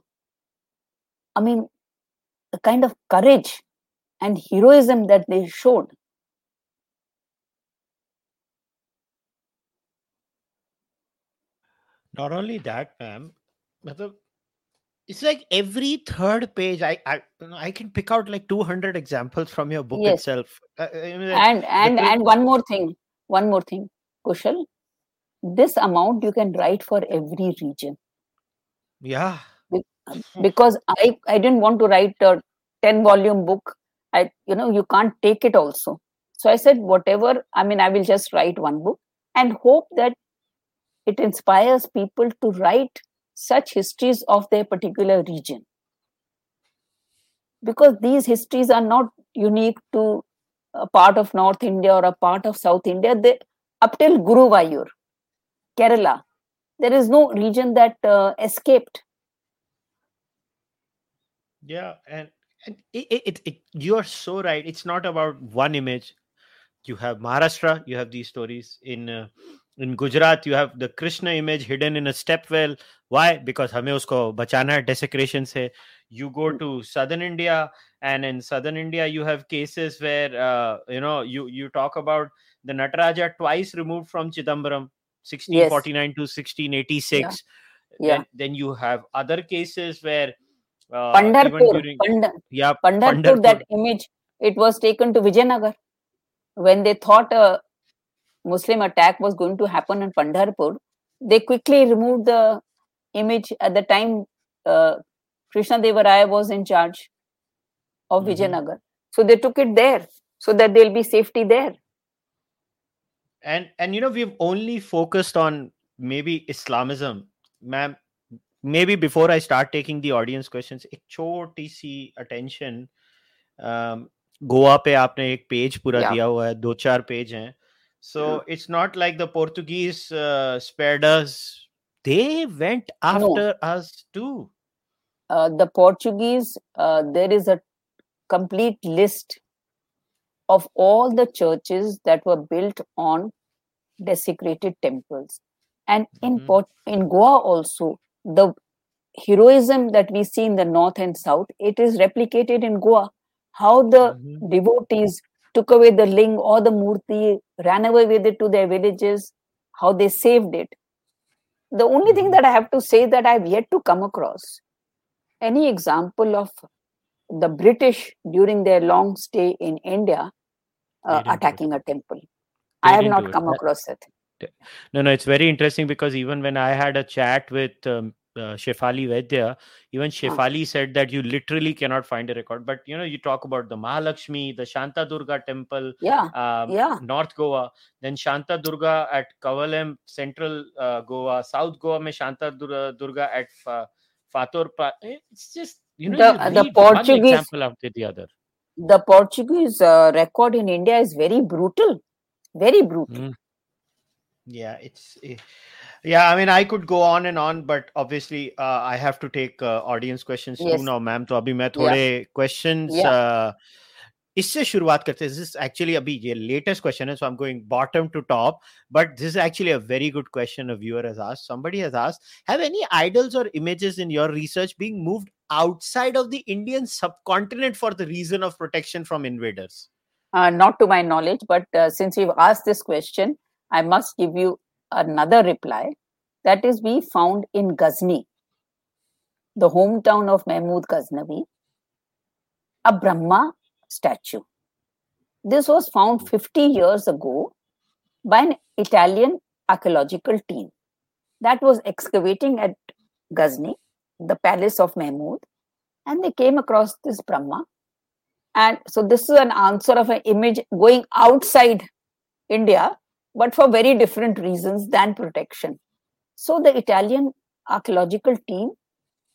I mean, the kind of courage and heroism that they showed. Not only that, ma'am, it's like every third page I, I i can pick out like 200 examples from your book yes. itself uh, uh and and and one more thing one more thing kushal this amount you can write for every region. Yeah. Hmm. Because i i didn't want to write a 10 volume book. I you know you can't take it also. So i said whatever i mean i will just write one book and hope that it inspires people to write such histories of their particular region. Because these histories are not unique to a part of north india or a part of south india. They up till guruvayur kerala. There is no region that uh, escaped. Yeah and, and it, it, it, you're so right. It's not about one image. You have maharashtra you have these stories in uh, in gujarat. You have the krishna image hidden in a step well why? Because hame usko bachana hai desecration se. You go to southern india and in southern india you have cases where uh, you know you you talk about the nataraja twice removed from chidambaram 1649 yes. to 1686 yeah. yeah. Then, then you have other cases where uh, Pandharpur, during, Pand- yeah, Pandharpur, Pandharpur, that image, it was taken to Vijayanagar when they thought a Muslim attack was going to happen in Pandharpur. They quickly removed the image at the time uh, Krishna Devaraya was in charge of mm-hmm. Vijayanagar. So they took it there so that there'll be safety there And and you know we've only focused on maybe Islamism, ma'am maybe before I start taking the audience questions, एक छोटी सी attention. Um, Goa पे आपने एक page पूरा yeah. दिया हुआ है दो चार पेज हैं so yeah. it's not like the portuguese uh, spared us they went after no. us too uh, the portuguese of all the churches that were built on desecrated temples and in mm-hmm. In goa also the heroism that we see in the north and south it is replicated in goa how the mm-hmm. devotees took away the ling or the murti ran away with it to their villages how they saved it the only thing mm-hmm. that i have to say that i've yet to come across any example of the british during their long stay in india uh, attacking a temple i have not come across it no no it's very interesting because even when i had a chat with um, uh, Shefali Vaidya, even Shefali said that you literally cannot find a record. But you know, you talk about the Mahalakshmi, the Shanta Durga temple, yeah, um, yeah, North Goa, then Shanta Durga at Kavalem, Central uh, Goa, South Goa, me Shanta Durga, Durga at Fatorpa. It's just you know, the, you the Portuguese example after the other The Portuguese uh, record in India is very brutal, very brutal. Mm. Yeah, it's. It, eh, yeah i mean i could go on and on but obviously uh, i have to take uh, audience questions yes. too now ma'am तो अभी मैं थोड़े yeah. questions yeah. uh, इससे शुरुआत करते हैं this actually अभी ये लेटेस्ट क्वेश्चन है so I am going bottom to top but this is actually a very good question a viewer has asked somebody has asked have any idols or images in your research being moved outside of the indian subcontinent for the reason of protection from invaders? Uh, not to my knowledge but uh, since you've asked this question i must give you another reply. That is we found in Ghazni, the hometown of Mahmud Ghaznavi, a Brahma statue. This was found 50 years ago by an Italian archaeological team that was excavating at Ghazni, the palace of Mahmud, and they came across this Brahma. And so this is an answer of an image going outside India but for very different reasons than protection. So the Italian archaeological team,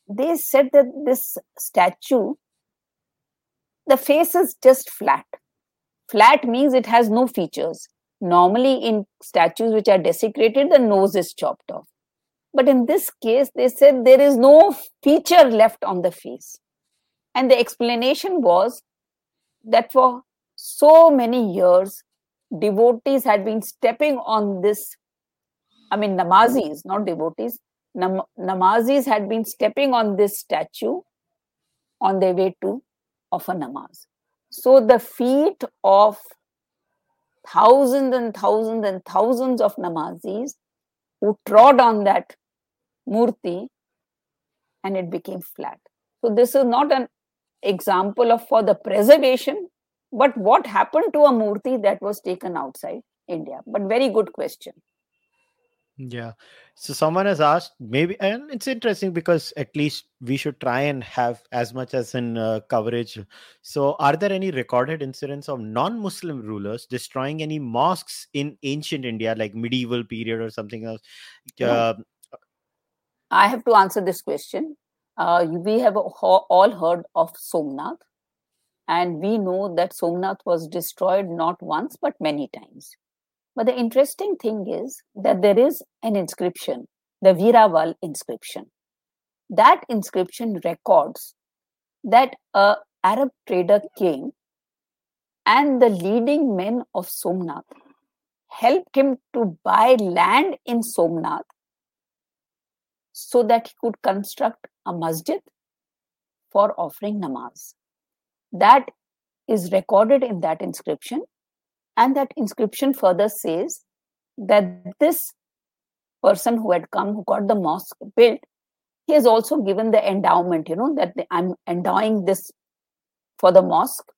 they said that this statue, the face is just flat. Flat means it has no features. Normally, in statues which are desecrated, the nose is chopped off. But in this case, they said there is no feature left on the face. And the explanation was that for so many years, devotees had been stepping on this. I mean, namazis, not devotees, nam- namazis had been stepping on this statue on their way to offer namaz. So the feet of thousands and thousands and thousands of namazis who trod on that murti and it became flat. So this is not an example of for the preservation, but what happened to a murti that was taken outside India. But very good question. Yeah. So someone has asked maybe, and it's interesting because at least we should try and have as much as in uh, coverage. So, are there any recorded incidents of non-Muslim rulers destroying any mosques in ancient India, like medieval period or something else? Uh, I have to answer this question. Uh, we have all heard of Somnath, and we know that Somnath was destroyed not once but many times. But the interesting thing is that there is an inscription, the Veraval inscription. That inscription records that a Arab trader came and the leading men of Somnath helped him to buy land in Somnath so that he could construct a masjid for offering namaz. That is recorded in that inscription and that inscription further says that this person who had come, who got the mosque built, he has also given the endowment, you know, that I'm endowing this for the mosque.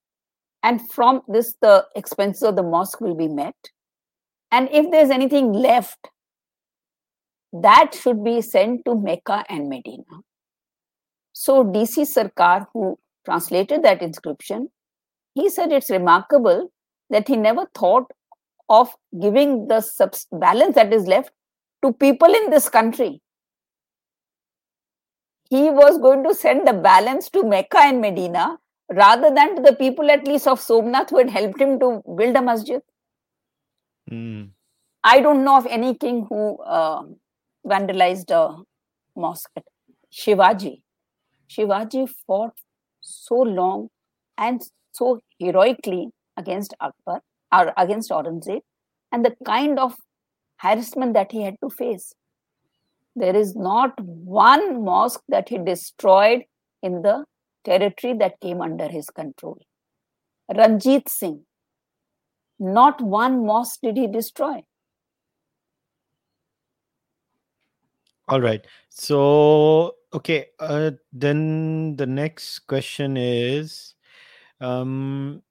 And from this, the expenses of the mosque will be met. And if there's anything left, that should be sent to Mecca and Medina. So DC Sircar, who translated that inscription, he said it's remarkable that he never thought of giving the subs- balance that is left to people in this country. He was going to send the balance to Mecca and Medina rather than to the people at least of Somnath who had helped him to build a masjid. Mm. I don't know of any king who uh, vandalized a mosque. Shivaji. Shivaji fought so long and so heroically against Akbar or against Aurangzeb and the kind of harassment that he had to face. There is not one mosque that he destroyed in the territory that came under his control. Ranjit Singh, not one mosque did he destroy. All right. So, okay. Uh, then the next question is um,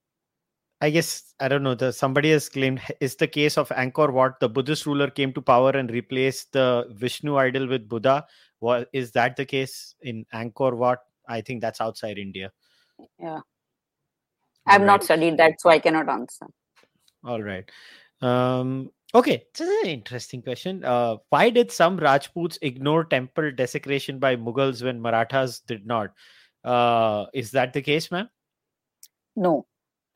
I guess I don't know. The somebody has claimed is the case of Angkor Wat. The Buddhist ruler came to power and replaced the Vishnu idol with Buddha. What is that the case in Angkor Wat? I think that's outside India. Yeah, I've right. not studied that, so I cannot answer. All right. Um, okay, this is an interesting question. Uh, why did some Rajputs ignore temple desecration by Mughals when Marathas did not? Uh, is that the case, ma'am? No,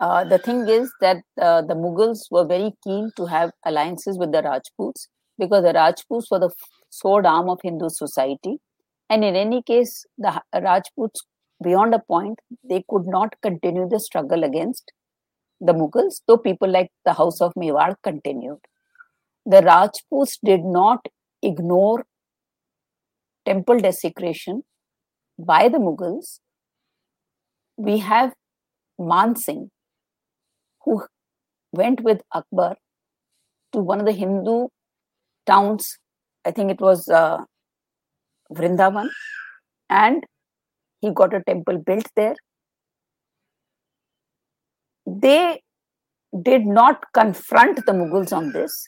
uh, the thing is that uh, the Mughals were very keen to have alliances with the Rajputs because the Rajputs were the sword arm of Hindu society. And in any case, the Rajputs, beyond a point, they could not continue the struggle against the Mughals, though people like the House of Mewar continued. The Rajputs did not ignore temple desecration by the Mughals. We have Man Singh, who went with Akbar to one of the Hindu towns. I think it was uh, Vrindavan, and he got a temple built there. They did not confront the Mughals on this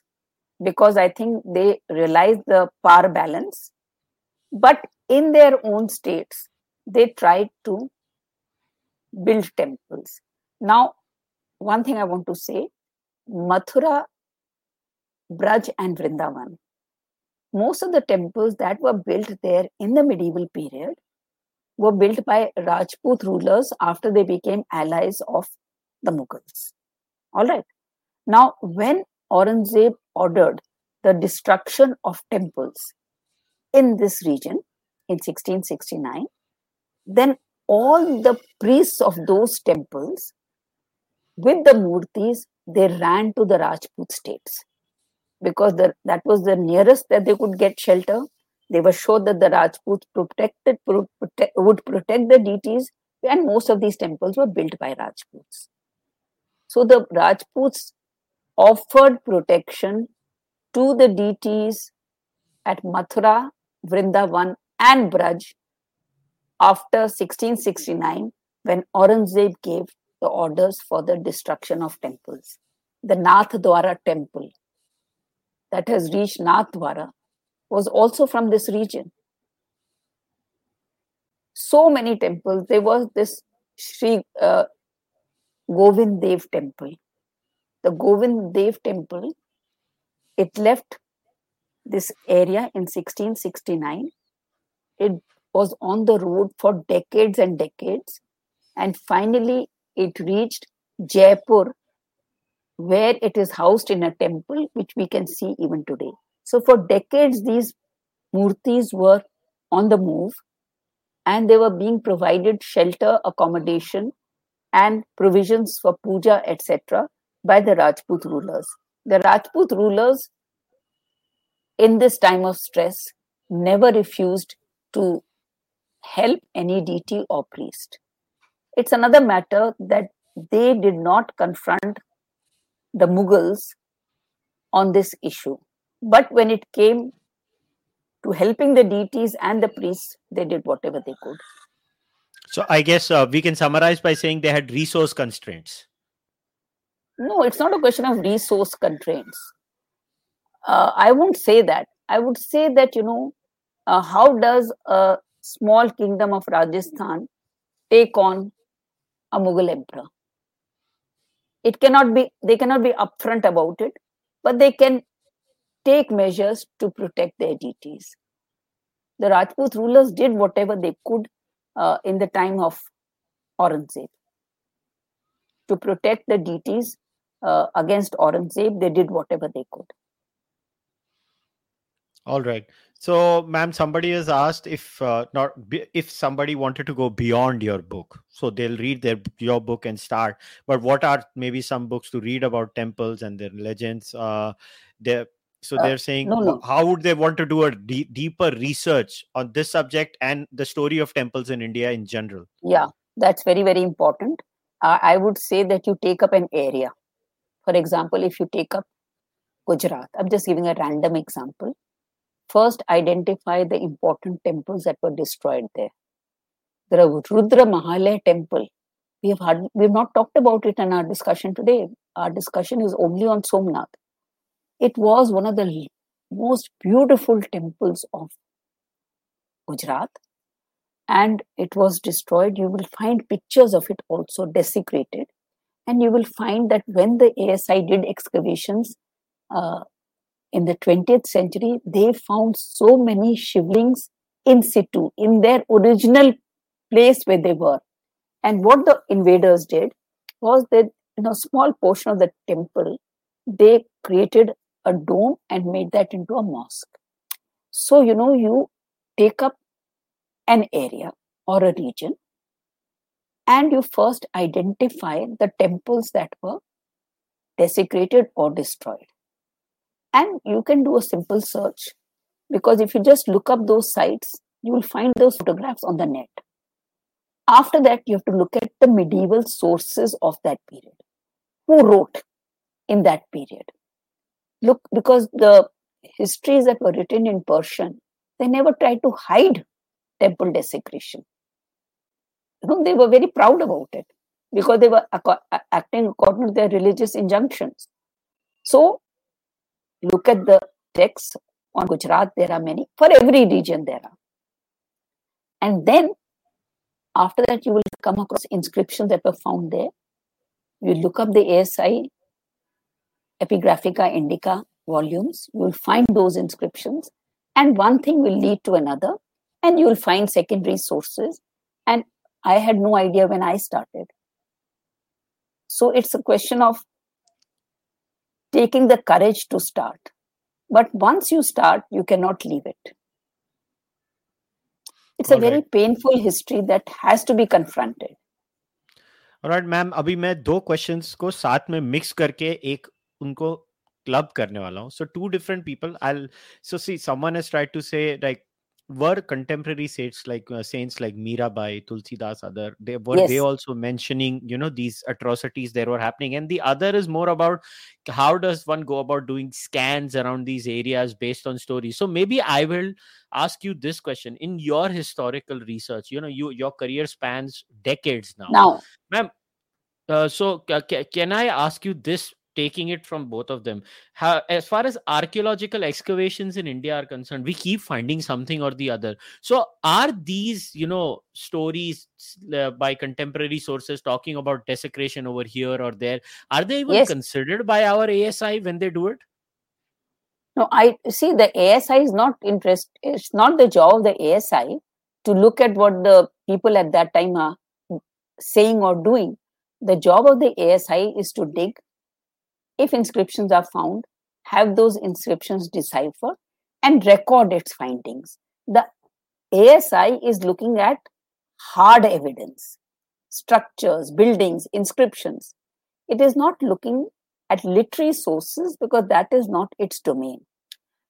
because I think they realize the power balance. But in their own states, they tried to build temples. Now, one thing I want to say Mathura, Braj, and Vrindavan. Most of the temples that were built there in the medieval period were built by Rajput rulers after they became allies of the Mughals. All right. Now, when Aurangzeb ordered the destruction of temples in this region in 1669, then all the priests of those temples with the murtis they ran to the Rajput states because the, that was the nearest that they could get shelter. They were sure that the Rajputs protected protect, would protect the deities, and most of these temples were built by Rajputs. So the Rajputs offered protection to the deities at Mathura, Vrindavan, and Braj after 1669 when Aurangzeb gave the orders for the destruction of temples. The Nath Dwara temple that has reached Nath Dwara was also from this region. So many temples. There was this Sri uh, Govind Dev temple. The Govind Dev temple, it left this area in 1669. It was on the road for decades and decades. And finally, it reached Jaipur, where it is housed in a temple, which we can see even today. So, for decades, these murtis were on the move and they were being provided shelter, accommodation, and provisions for puja, etc., by the Rajput rulers. The Rajput rulers, in this time of stress, never refused to help any deity or priest. It's another matter that they did not confront the Mughals on this issue. But when it came to helping the deities and the priests, they did whatever they could. So I guess uh, we can summarize by saying they had resource constraints. No, it's not a question of resource constraints. Uh, I won't say that. I would say that, you know, uh, how does a small kingdom of Rajasthan take on a Mughal emperor. It cannot be, they cannot be upfront about it, but they can take measures to protect their deities. The Rajput rulers did whatever they could uh, in the time of Aurangzeb. To protect the deities uh, against Aurangzeb, they did whatever they could. All right. So, ma'am, somebody has asked if uh, not if somebody wanted to go beyond your book, so they'll read their your book and start. But what are maybe some books to read about temples and their legends? Uh, they so uh, they're saying no, no. how would they want to do a deeper research on this subject and the story of temples in India in general? Yeah, that's very very important. Uh, I would say that you take up an area. For example, if you take up Gujarat, I'm just giving a random example first identify the important temples that were destroyed there. There The Rudra Mahalaya temple. We have had, we have not talked about it in our discussion today. Our discussion is only on Somnath. It was one of the most beautiful temples of Gujarat and it was destroyed. You will find pictures of it also desecrated. And you will find that when the ASI did excavations, uh, in the 20th century, they found so many shivlings in situ, in their original place where they were. And what the invaders did was that in a small portion of the temple, they created a dome and made that into a mosque. So, you know, you take up an area or a region and you first identify the temples that were desecrated or destroyed. And you can do a simple search because if you just look up those sites, you will find those photographs on the net. After that, you have to look at the medieval sources of that period. Who wrote in that period? Look, because the histories that were written in Persian, they never tried to hide temple desecration. They were very proud about it because they were acting according to their religious injunctions. So look at the texts on Gujarat, there are many. For every region, there are. And then after that, you will come across inscriptions that were found there. You look up the ASI Epigraphica Indica volumes, you will find those inscriptions, and one thing will lead to another, and you will find secondary sources. And I had no idea when I started. So it's a question of taking the courage to start. But once you start, you cannot leave it. It's a very painful history that has to be confronted. Right ma'am अभी मैं दो questions को साथ में mix करके एक उनको club करने वाला हूँ सो to different people I so see someone has tried to से like were contemporary saints like uh, saints like Mirabai, Tulsidas, other they were yes. they also mentioning you know these atrocities that were happening, and the other is more about how does one go about doing scans around these areas based on stories. So maybe I will ask you this question in your historical research. You know, you your career spans decades now. Now, ma'am. Uh, so can I ask you this taking it from both of them. How, as far as archaeological excavations in india are concerned we keep finding something or the other. So are these you know stories uh, by contemporary sources talking about desecration over here or there are they even yes. considered by our asi when they do it? No i see the asi is not interest it's not the job of the asi to look at what the people at that time are saying or doing. The job of the asi is to dig if inscriptions are found, have those inscriptions deciphered and record its findings. The ASI is looking at hard evidence, structures, buildings, inscriptions. It is not looking at literary sources because that is not its domain.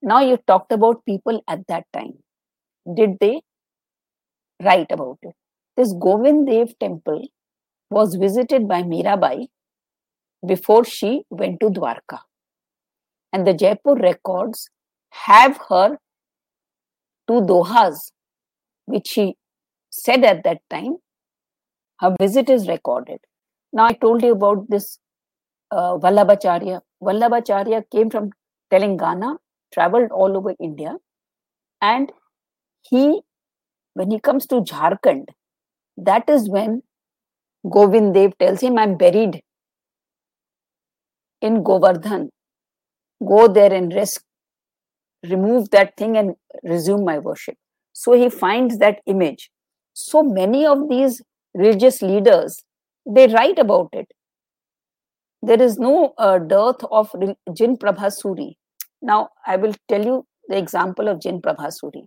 Now, you talked about people at that time. Did they write about it? This Govind Dev temple was visited by Mirabai before she went to Dwarka. And the Jaipur records have her two dohas, which she said at that time. Her visit is recorded. Now, I told you about this uh, Vallabhacharya. Vallabhacharya came from Telangana, traveled all over India, and he, when he comes to Jharkhand, that is when Govind Dev tells him, I'm buried in Govardhan. Go there and remove that thing and resume my worship. So he finds that image. So many of these religious leaders, they write about it. There is no uh, dearth of Jin Prabhasuri. Now, I will tell you the example of Jin Prabhasuri.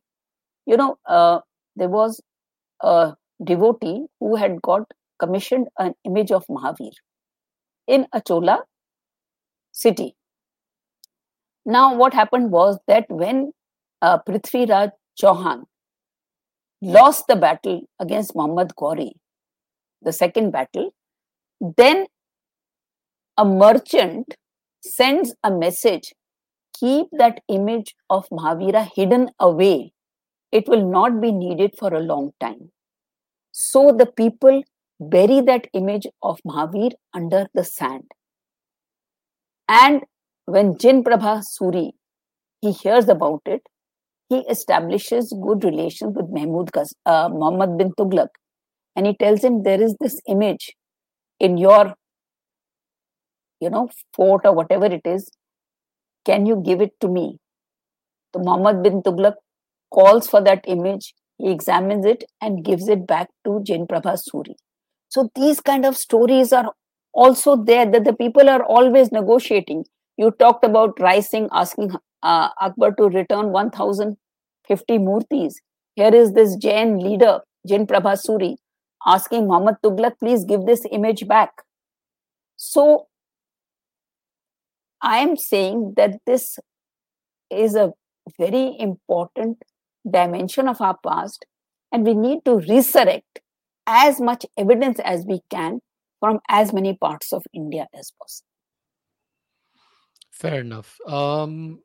You know, uh, there was a devotee who had got commissioned an image of Mahavir in Achola city. Now, what happened was that when uh, Prithviraj Chauhan lost the battle against Muhammad Ghori, the second battle, then a merchant sends a message keep that image of Mahavira hidden away. It will not be needed for a long time. So the people bury that image of Mahavir under the sand. And when Jin Prabha Suri, he hears about it, he establishes good relations with Mahmud uh, Muhammad bin Tughlaq. And he tells him, there is this image in your, you know, fort or whatever it is. Can you give it to me? So Muhammad bin Tughlaq calls for that image. He examines it and gives it back to Jin Prabha Suri. So these kind of stories are also there that the people are always negotiating. You talked about Rai Singh asking uh, Akbar to return 1050 murtis. Here is this Jain leader, Jin Prabhasuri, asking Muhammad Tughlaq, please give this image back. So I am saying that this is a very important dimension of our past, and we need to resurrect as much evidence as we can from as many parts of India as possible. Fair enough. Um,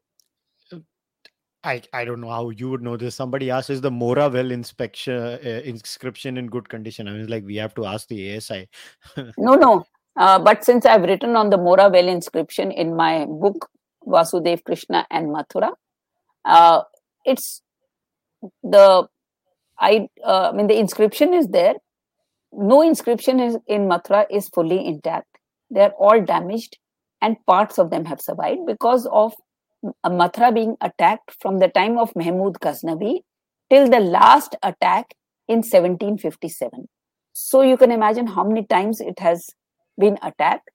I I don't know how you would know this. Somebody asked, "Is the Mora well inspection uh, inscription in good condition?" I mean, like we have to ask the ASI. no, no. Uh, but since I've written on the Mora well inscription in my book Vasudev Krishna and Mathura, uh, it's the I, uh, I mean the inscription is there, no inscription is, in Mathura is fully intact. They are all damaged and parts of them have survived because of Mathura being attacked from the time of Mahmud Ghaznavi till the last attack in 1757. So you can imagine how many times it has been attacked.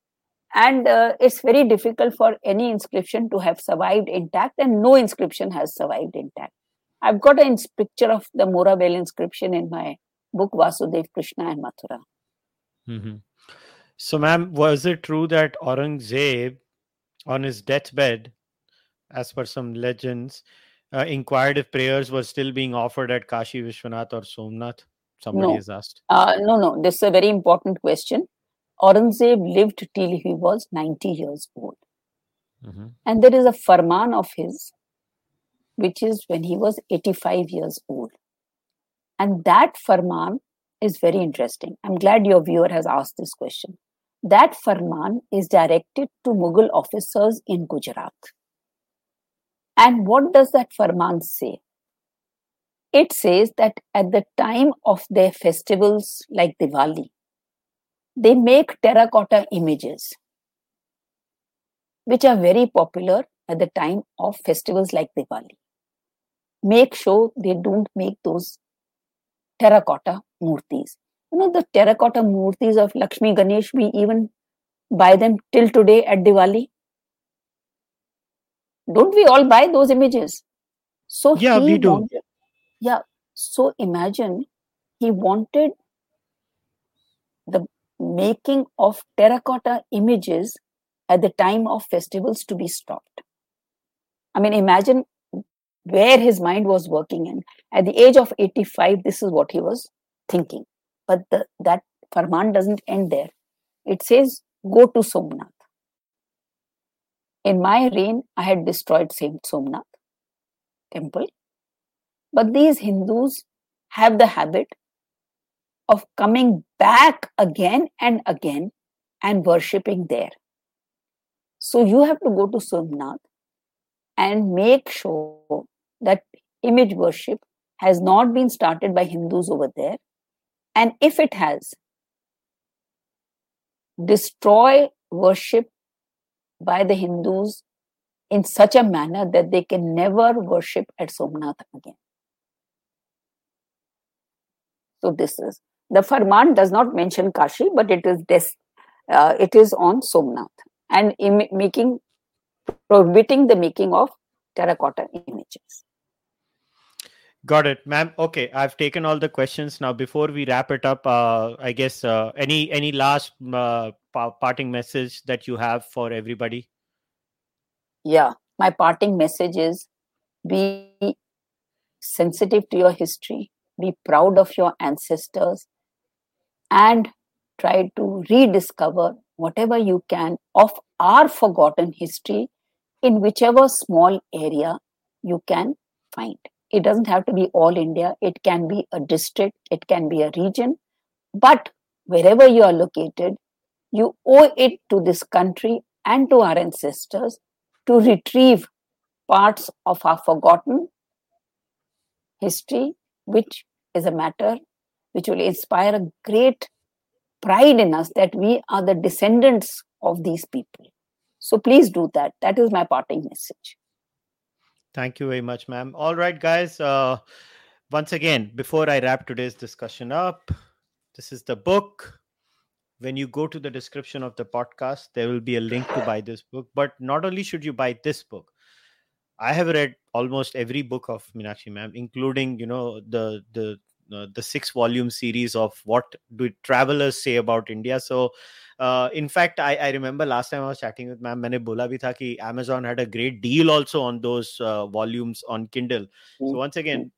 and uh, it's very difficult for any inscription to have survived intact and no inscription has survived intact i've got a picture of the mora well inscription in my book vasudev krishna and mathura mm-hmm. so ma'am was it true that aurangzeb on his deathbed as per some legends uh, inquired if prayers were still being offered at kashi vishwanath or somnath somebody no. has asked uh, no no this is a very important question Aurangzeb lived till he was 90 years old. Mm-hmm. And there is a farman of his, which is when he was 85 years old. And that farman is very interesting. I'm glad your viewer has asked this question. That farman is directed to Mughal officers in Gujarat. And what does that farman say? It says that at the time of their festivals like Diwali, they make terracotta images, which are very popular at the time of festivals like Diwali. Make sure they don't make those terracotta murtis. You know, the terracotta murtis of Lakshmi Ganesh, we even buy them till today at Diwali. Don't we all buy those images? So yeah, we do. Wanted, yeah. So imagine he wanted the making of terracotta images at the time of festivals to be stopped. I mean, imagine where his mind was working in. At the age of 85, this is what he was thinking. But the, that Farman doesn't end there. It says, go to Somnath. In my reign, I had destroyed Saint Somnath temple. But these Hindus have the habit of coming back again and again and worshipping there. So you have to go to Somnath and make sure that image worship has not been started by Hindus over there. And if it has, destroy worship by the Hindus in such a manner that they can never worship at Somnath again. So, this is the Farman does not mention Kashi, but it is des- uh, it is on Somnath and Im- making prohibiting the making of terracotta images. Got it, ma'am. Okay, I've taken all the questions now. Before we wrap it up, uh, I guess uh, any any last uh, parting message that you have for everybody? Yeah, my parting message is: be sensitive to your history, be proud of your ancestors, and try to rediscover whatever you can of our forgotten history in whichever small area you can find. It doesn't have to be all India, it can be a district, it can be a region, but wherever you are located, you owe it to this country and to our ancestors to retrieve parts of our forgotten history, which is a matter which will inspire a great pride in us that we are the descendants of these people. So please do that. That is my parting message. Thank you very much, ma'am. All right, guys. Uh, once again, before I wrap today's discussion up, this is the book. When you go to the description of the podcast, there will be a link to buy this book. But not only should you buy this book, I have read almost every book of Meenakshi ma'am, including you know the the uh, the six volume series of what do travelers say about India. So, uh, in fact, I, I remember last time I was chatting with ma'am, मैंने बोला भी Amazon had a great deal also on those uh, volumes on Kindle. So once again,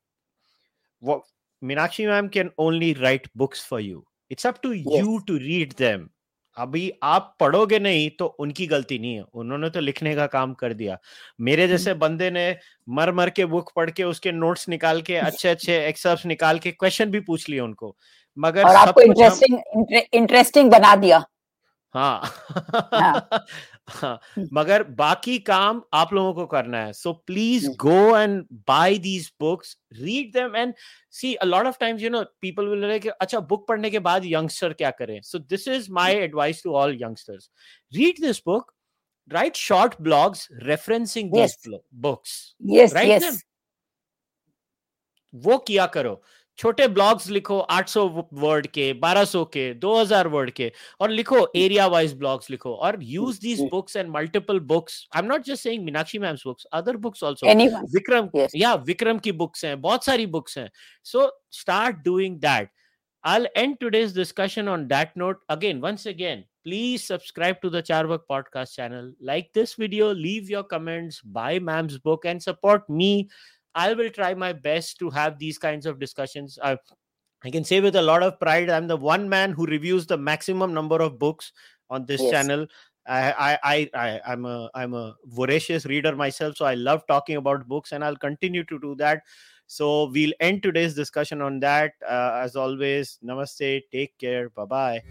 what Meenakshi ma'am can only write books for you. It's up to yes. you to read them. अभी आप पढ़ोगे नहीं तो उनकी गलती नहीं है। उन्होंने तो लिखने का काम कर दिया। मेरे जैसे बंदे ने मर मर के बुक पढ़ के उसके नोट्स निकाल के अच्छे अच्छे एक्सर्प्स निकाल के क्वेश्चन भी पूछ लिए उनको। मगर और आपको इंटरेस्टिंग इंटरेस्टिंग बना दिया। हाँ, हाँ। हाँ मगर बाकी काम आप लोगों को करना है। So please go and buy these books read them and see a lot of times you know people will like अच्छा बुक पढ़ने के बाद यंगस्टर क्या करें? So this is my advice to all youngsters read this book write short blogs referencing books. Yes वो किया करो। छोटे ब्लॉग्स लिखो 800 वर्ड के 1200 के 2000 वर्ड के और लिखो एरिया वाइज ब्लॉग्स लिखो और use these books and multiple books I am not just saying Meenakshi ma'am's books other books also Vikram या विक्रम की बुक्स हैं बहुत सारी बुक्स हैं so start doing that I and today's discussion on that note again once again please subscribe to the चार work podcast channel like this video leave your comments buy ma'am's book and support me I will try my best to have these kinds of discussions. I, I can say with a lot of pride, I'm the one man who reviews the maximum number of books on this yes. channel. I, I, I, I'm a, I'm a voracious reader myself, so I love talking about books, and I'll continue to do that. So we'll end today's discussion on that. Uh, as always, namaste. Take care. Bye bye.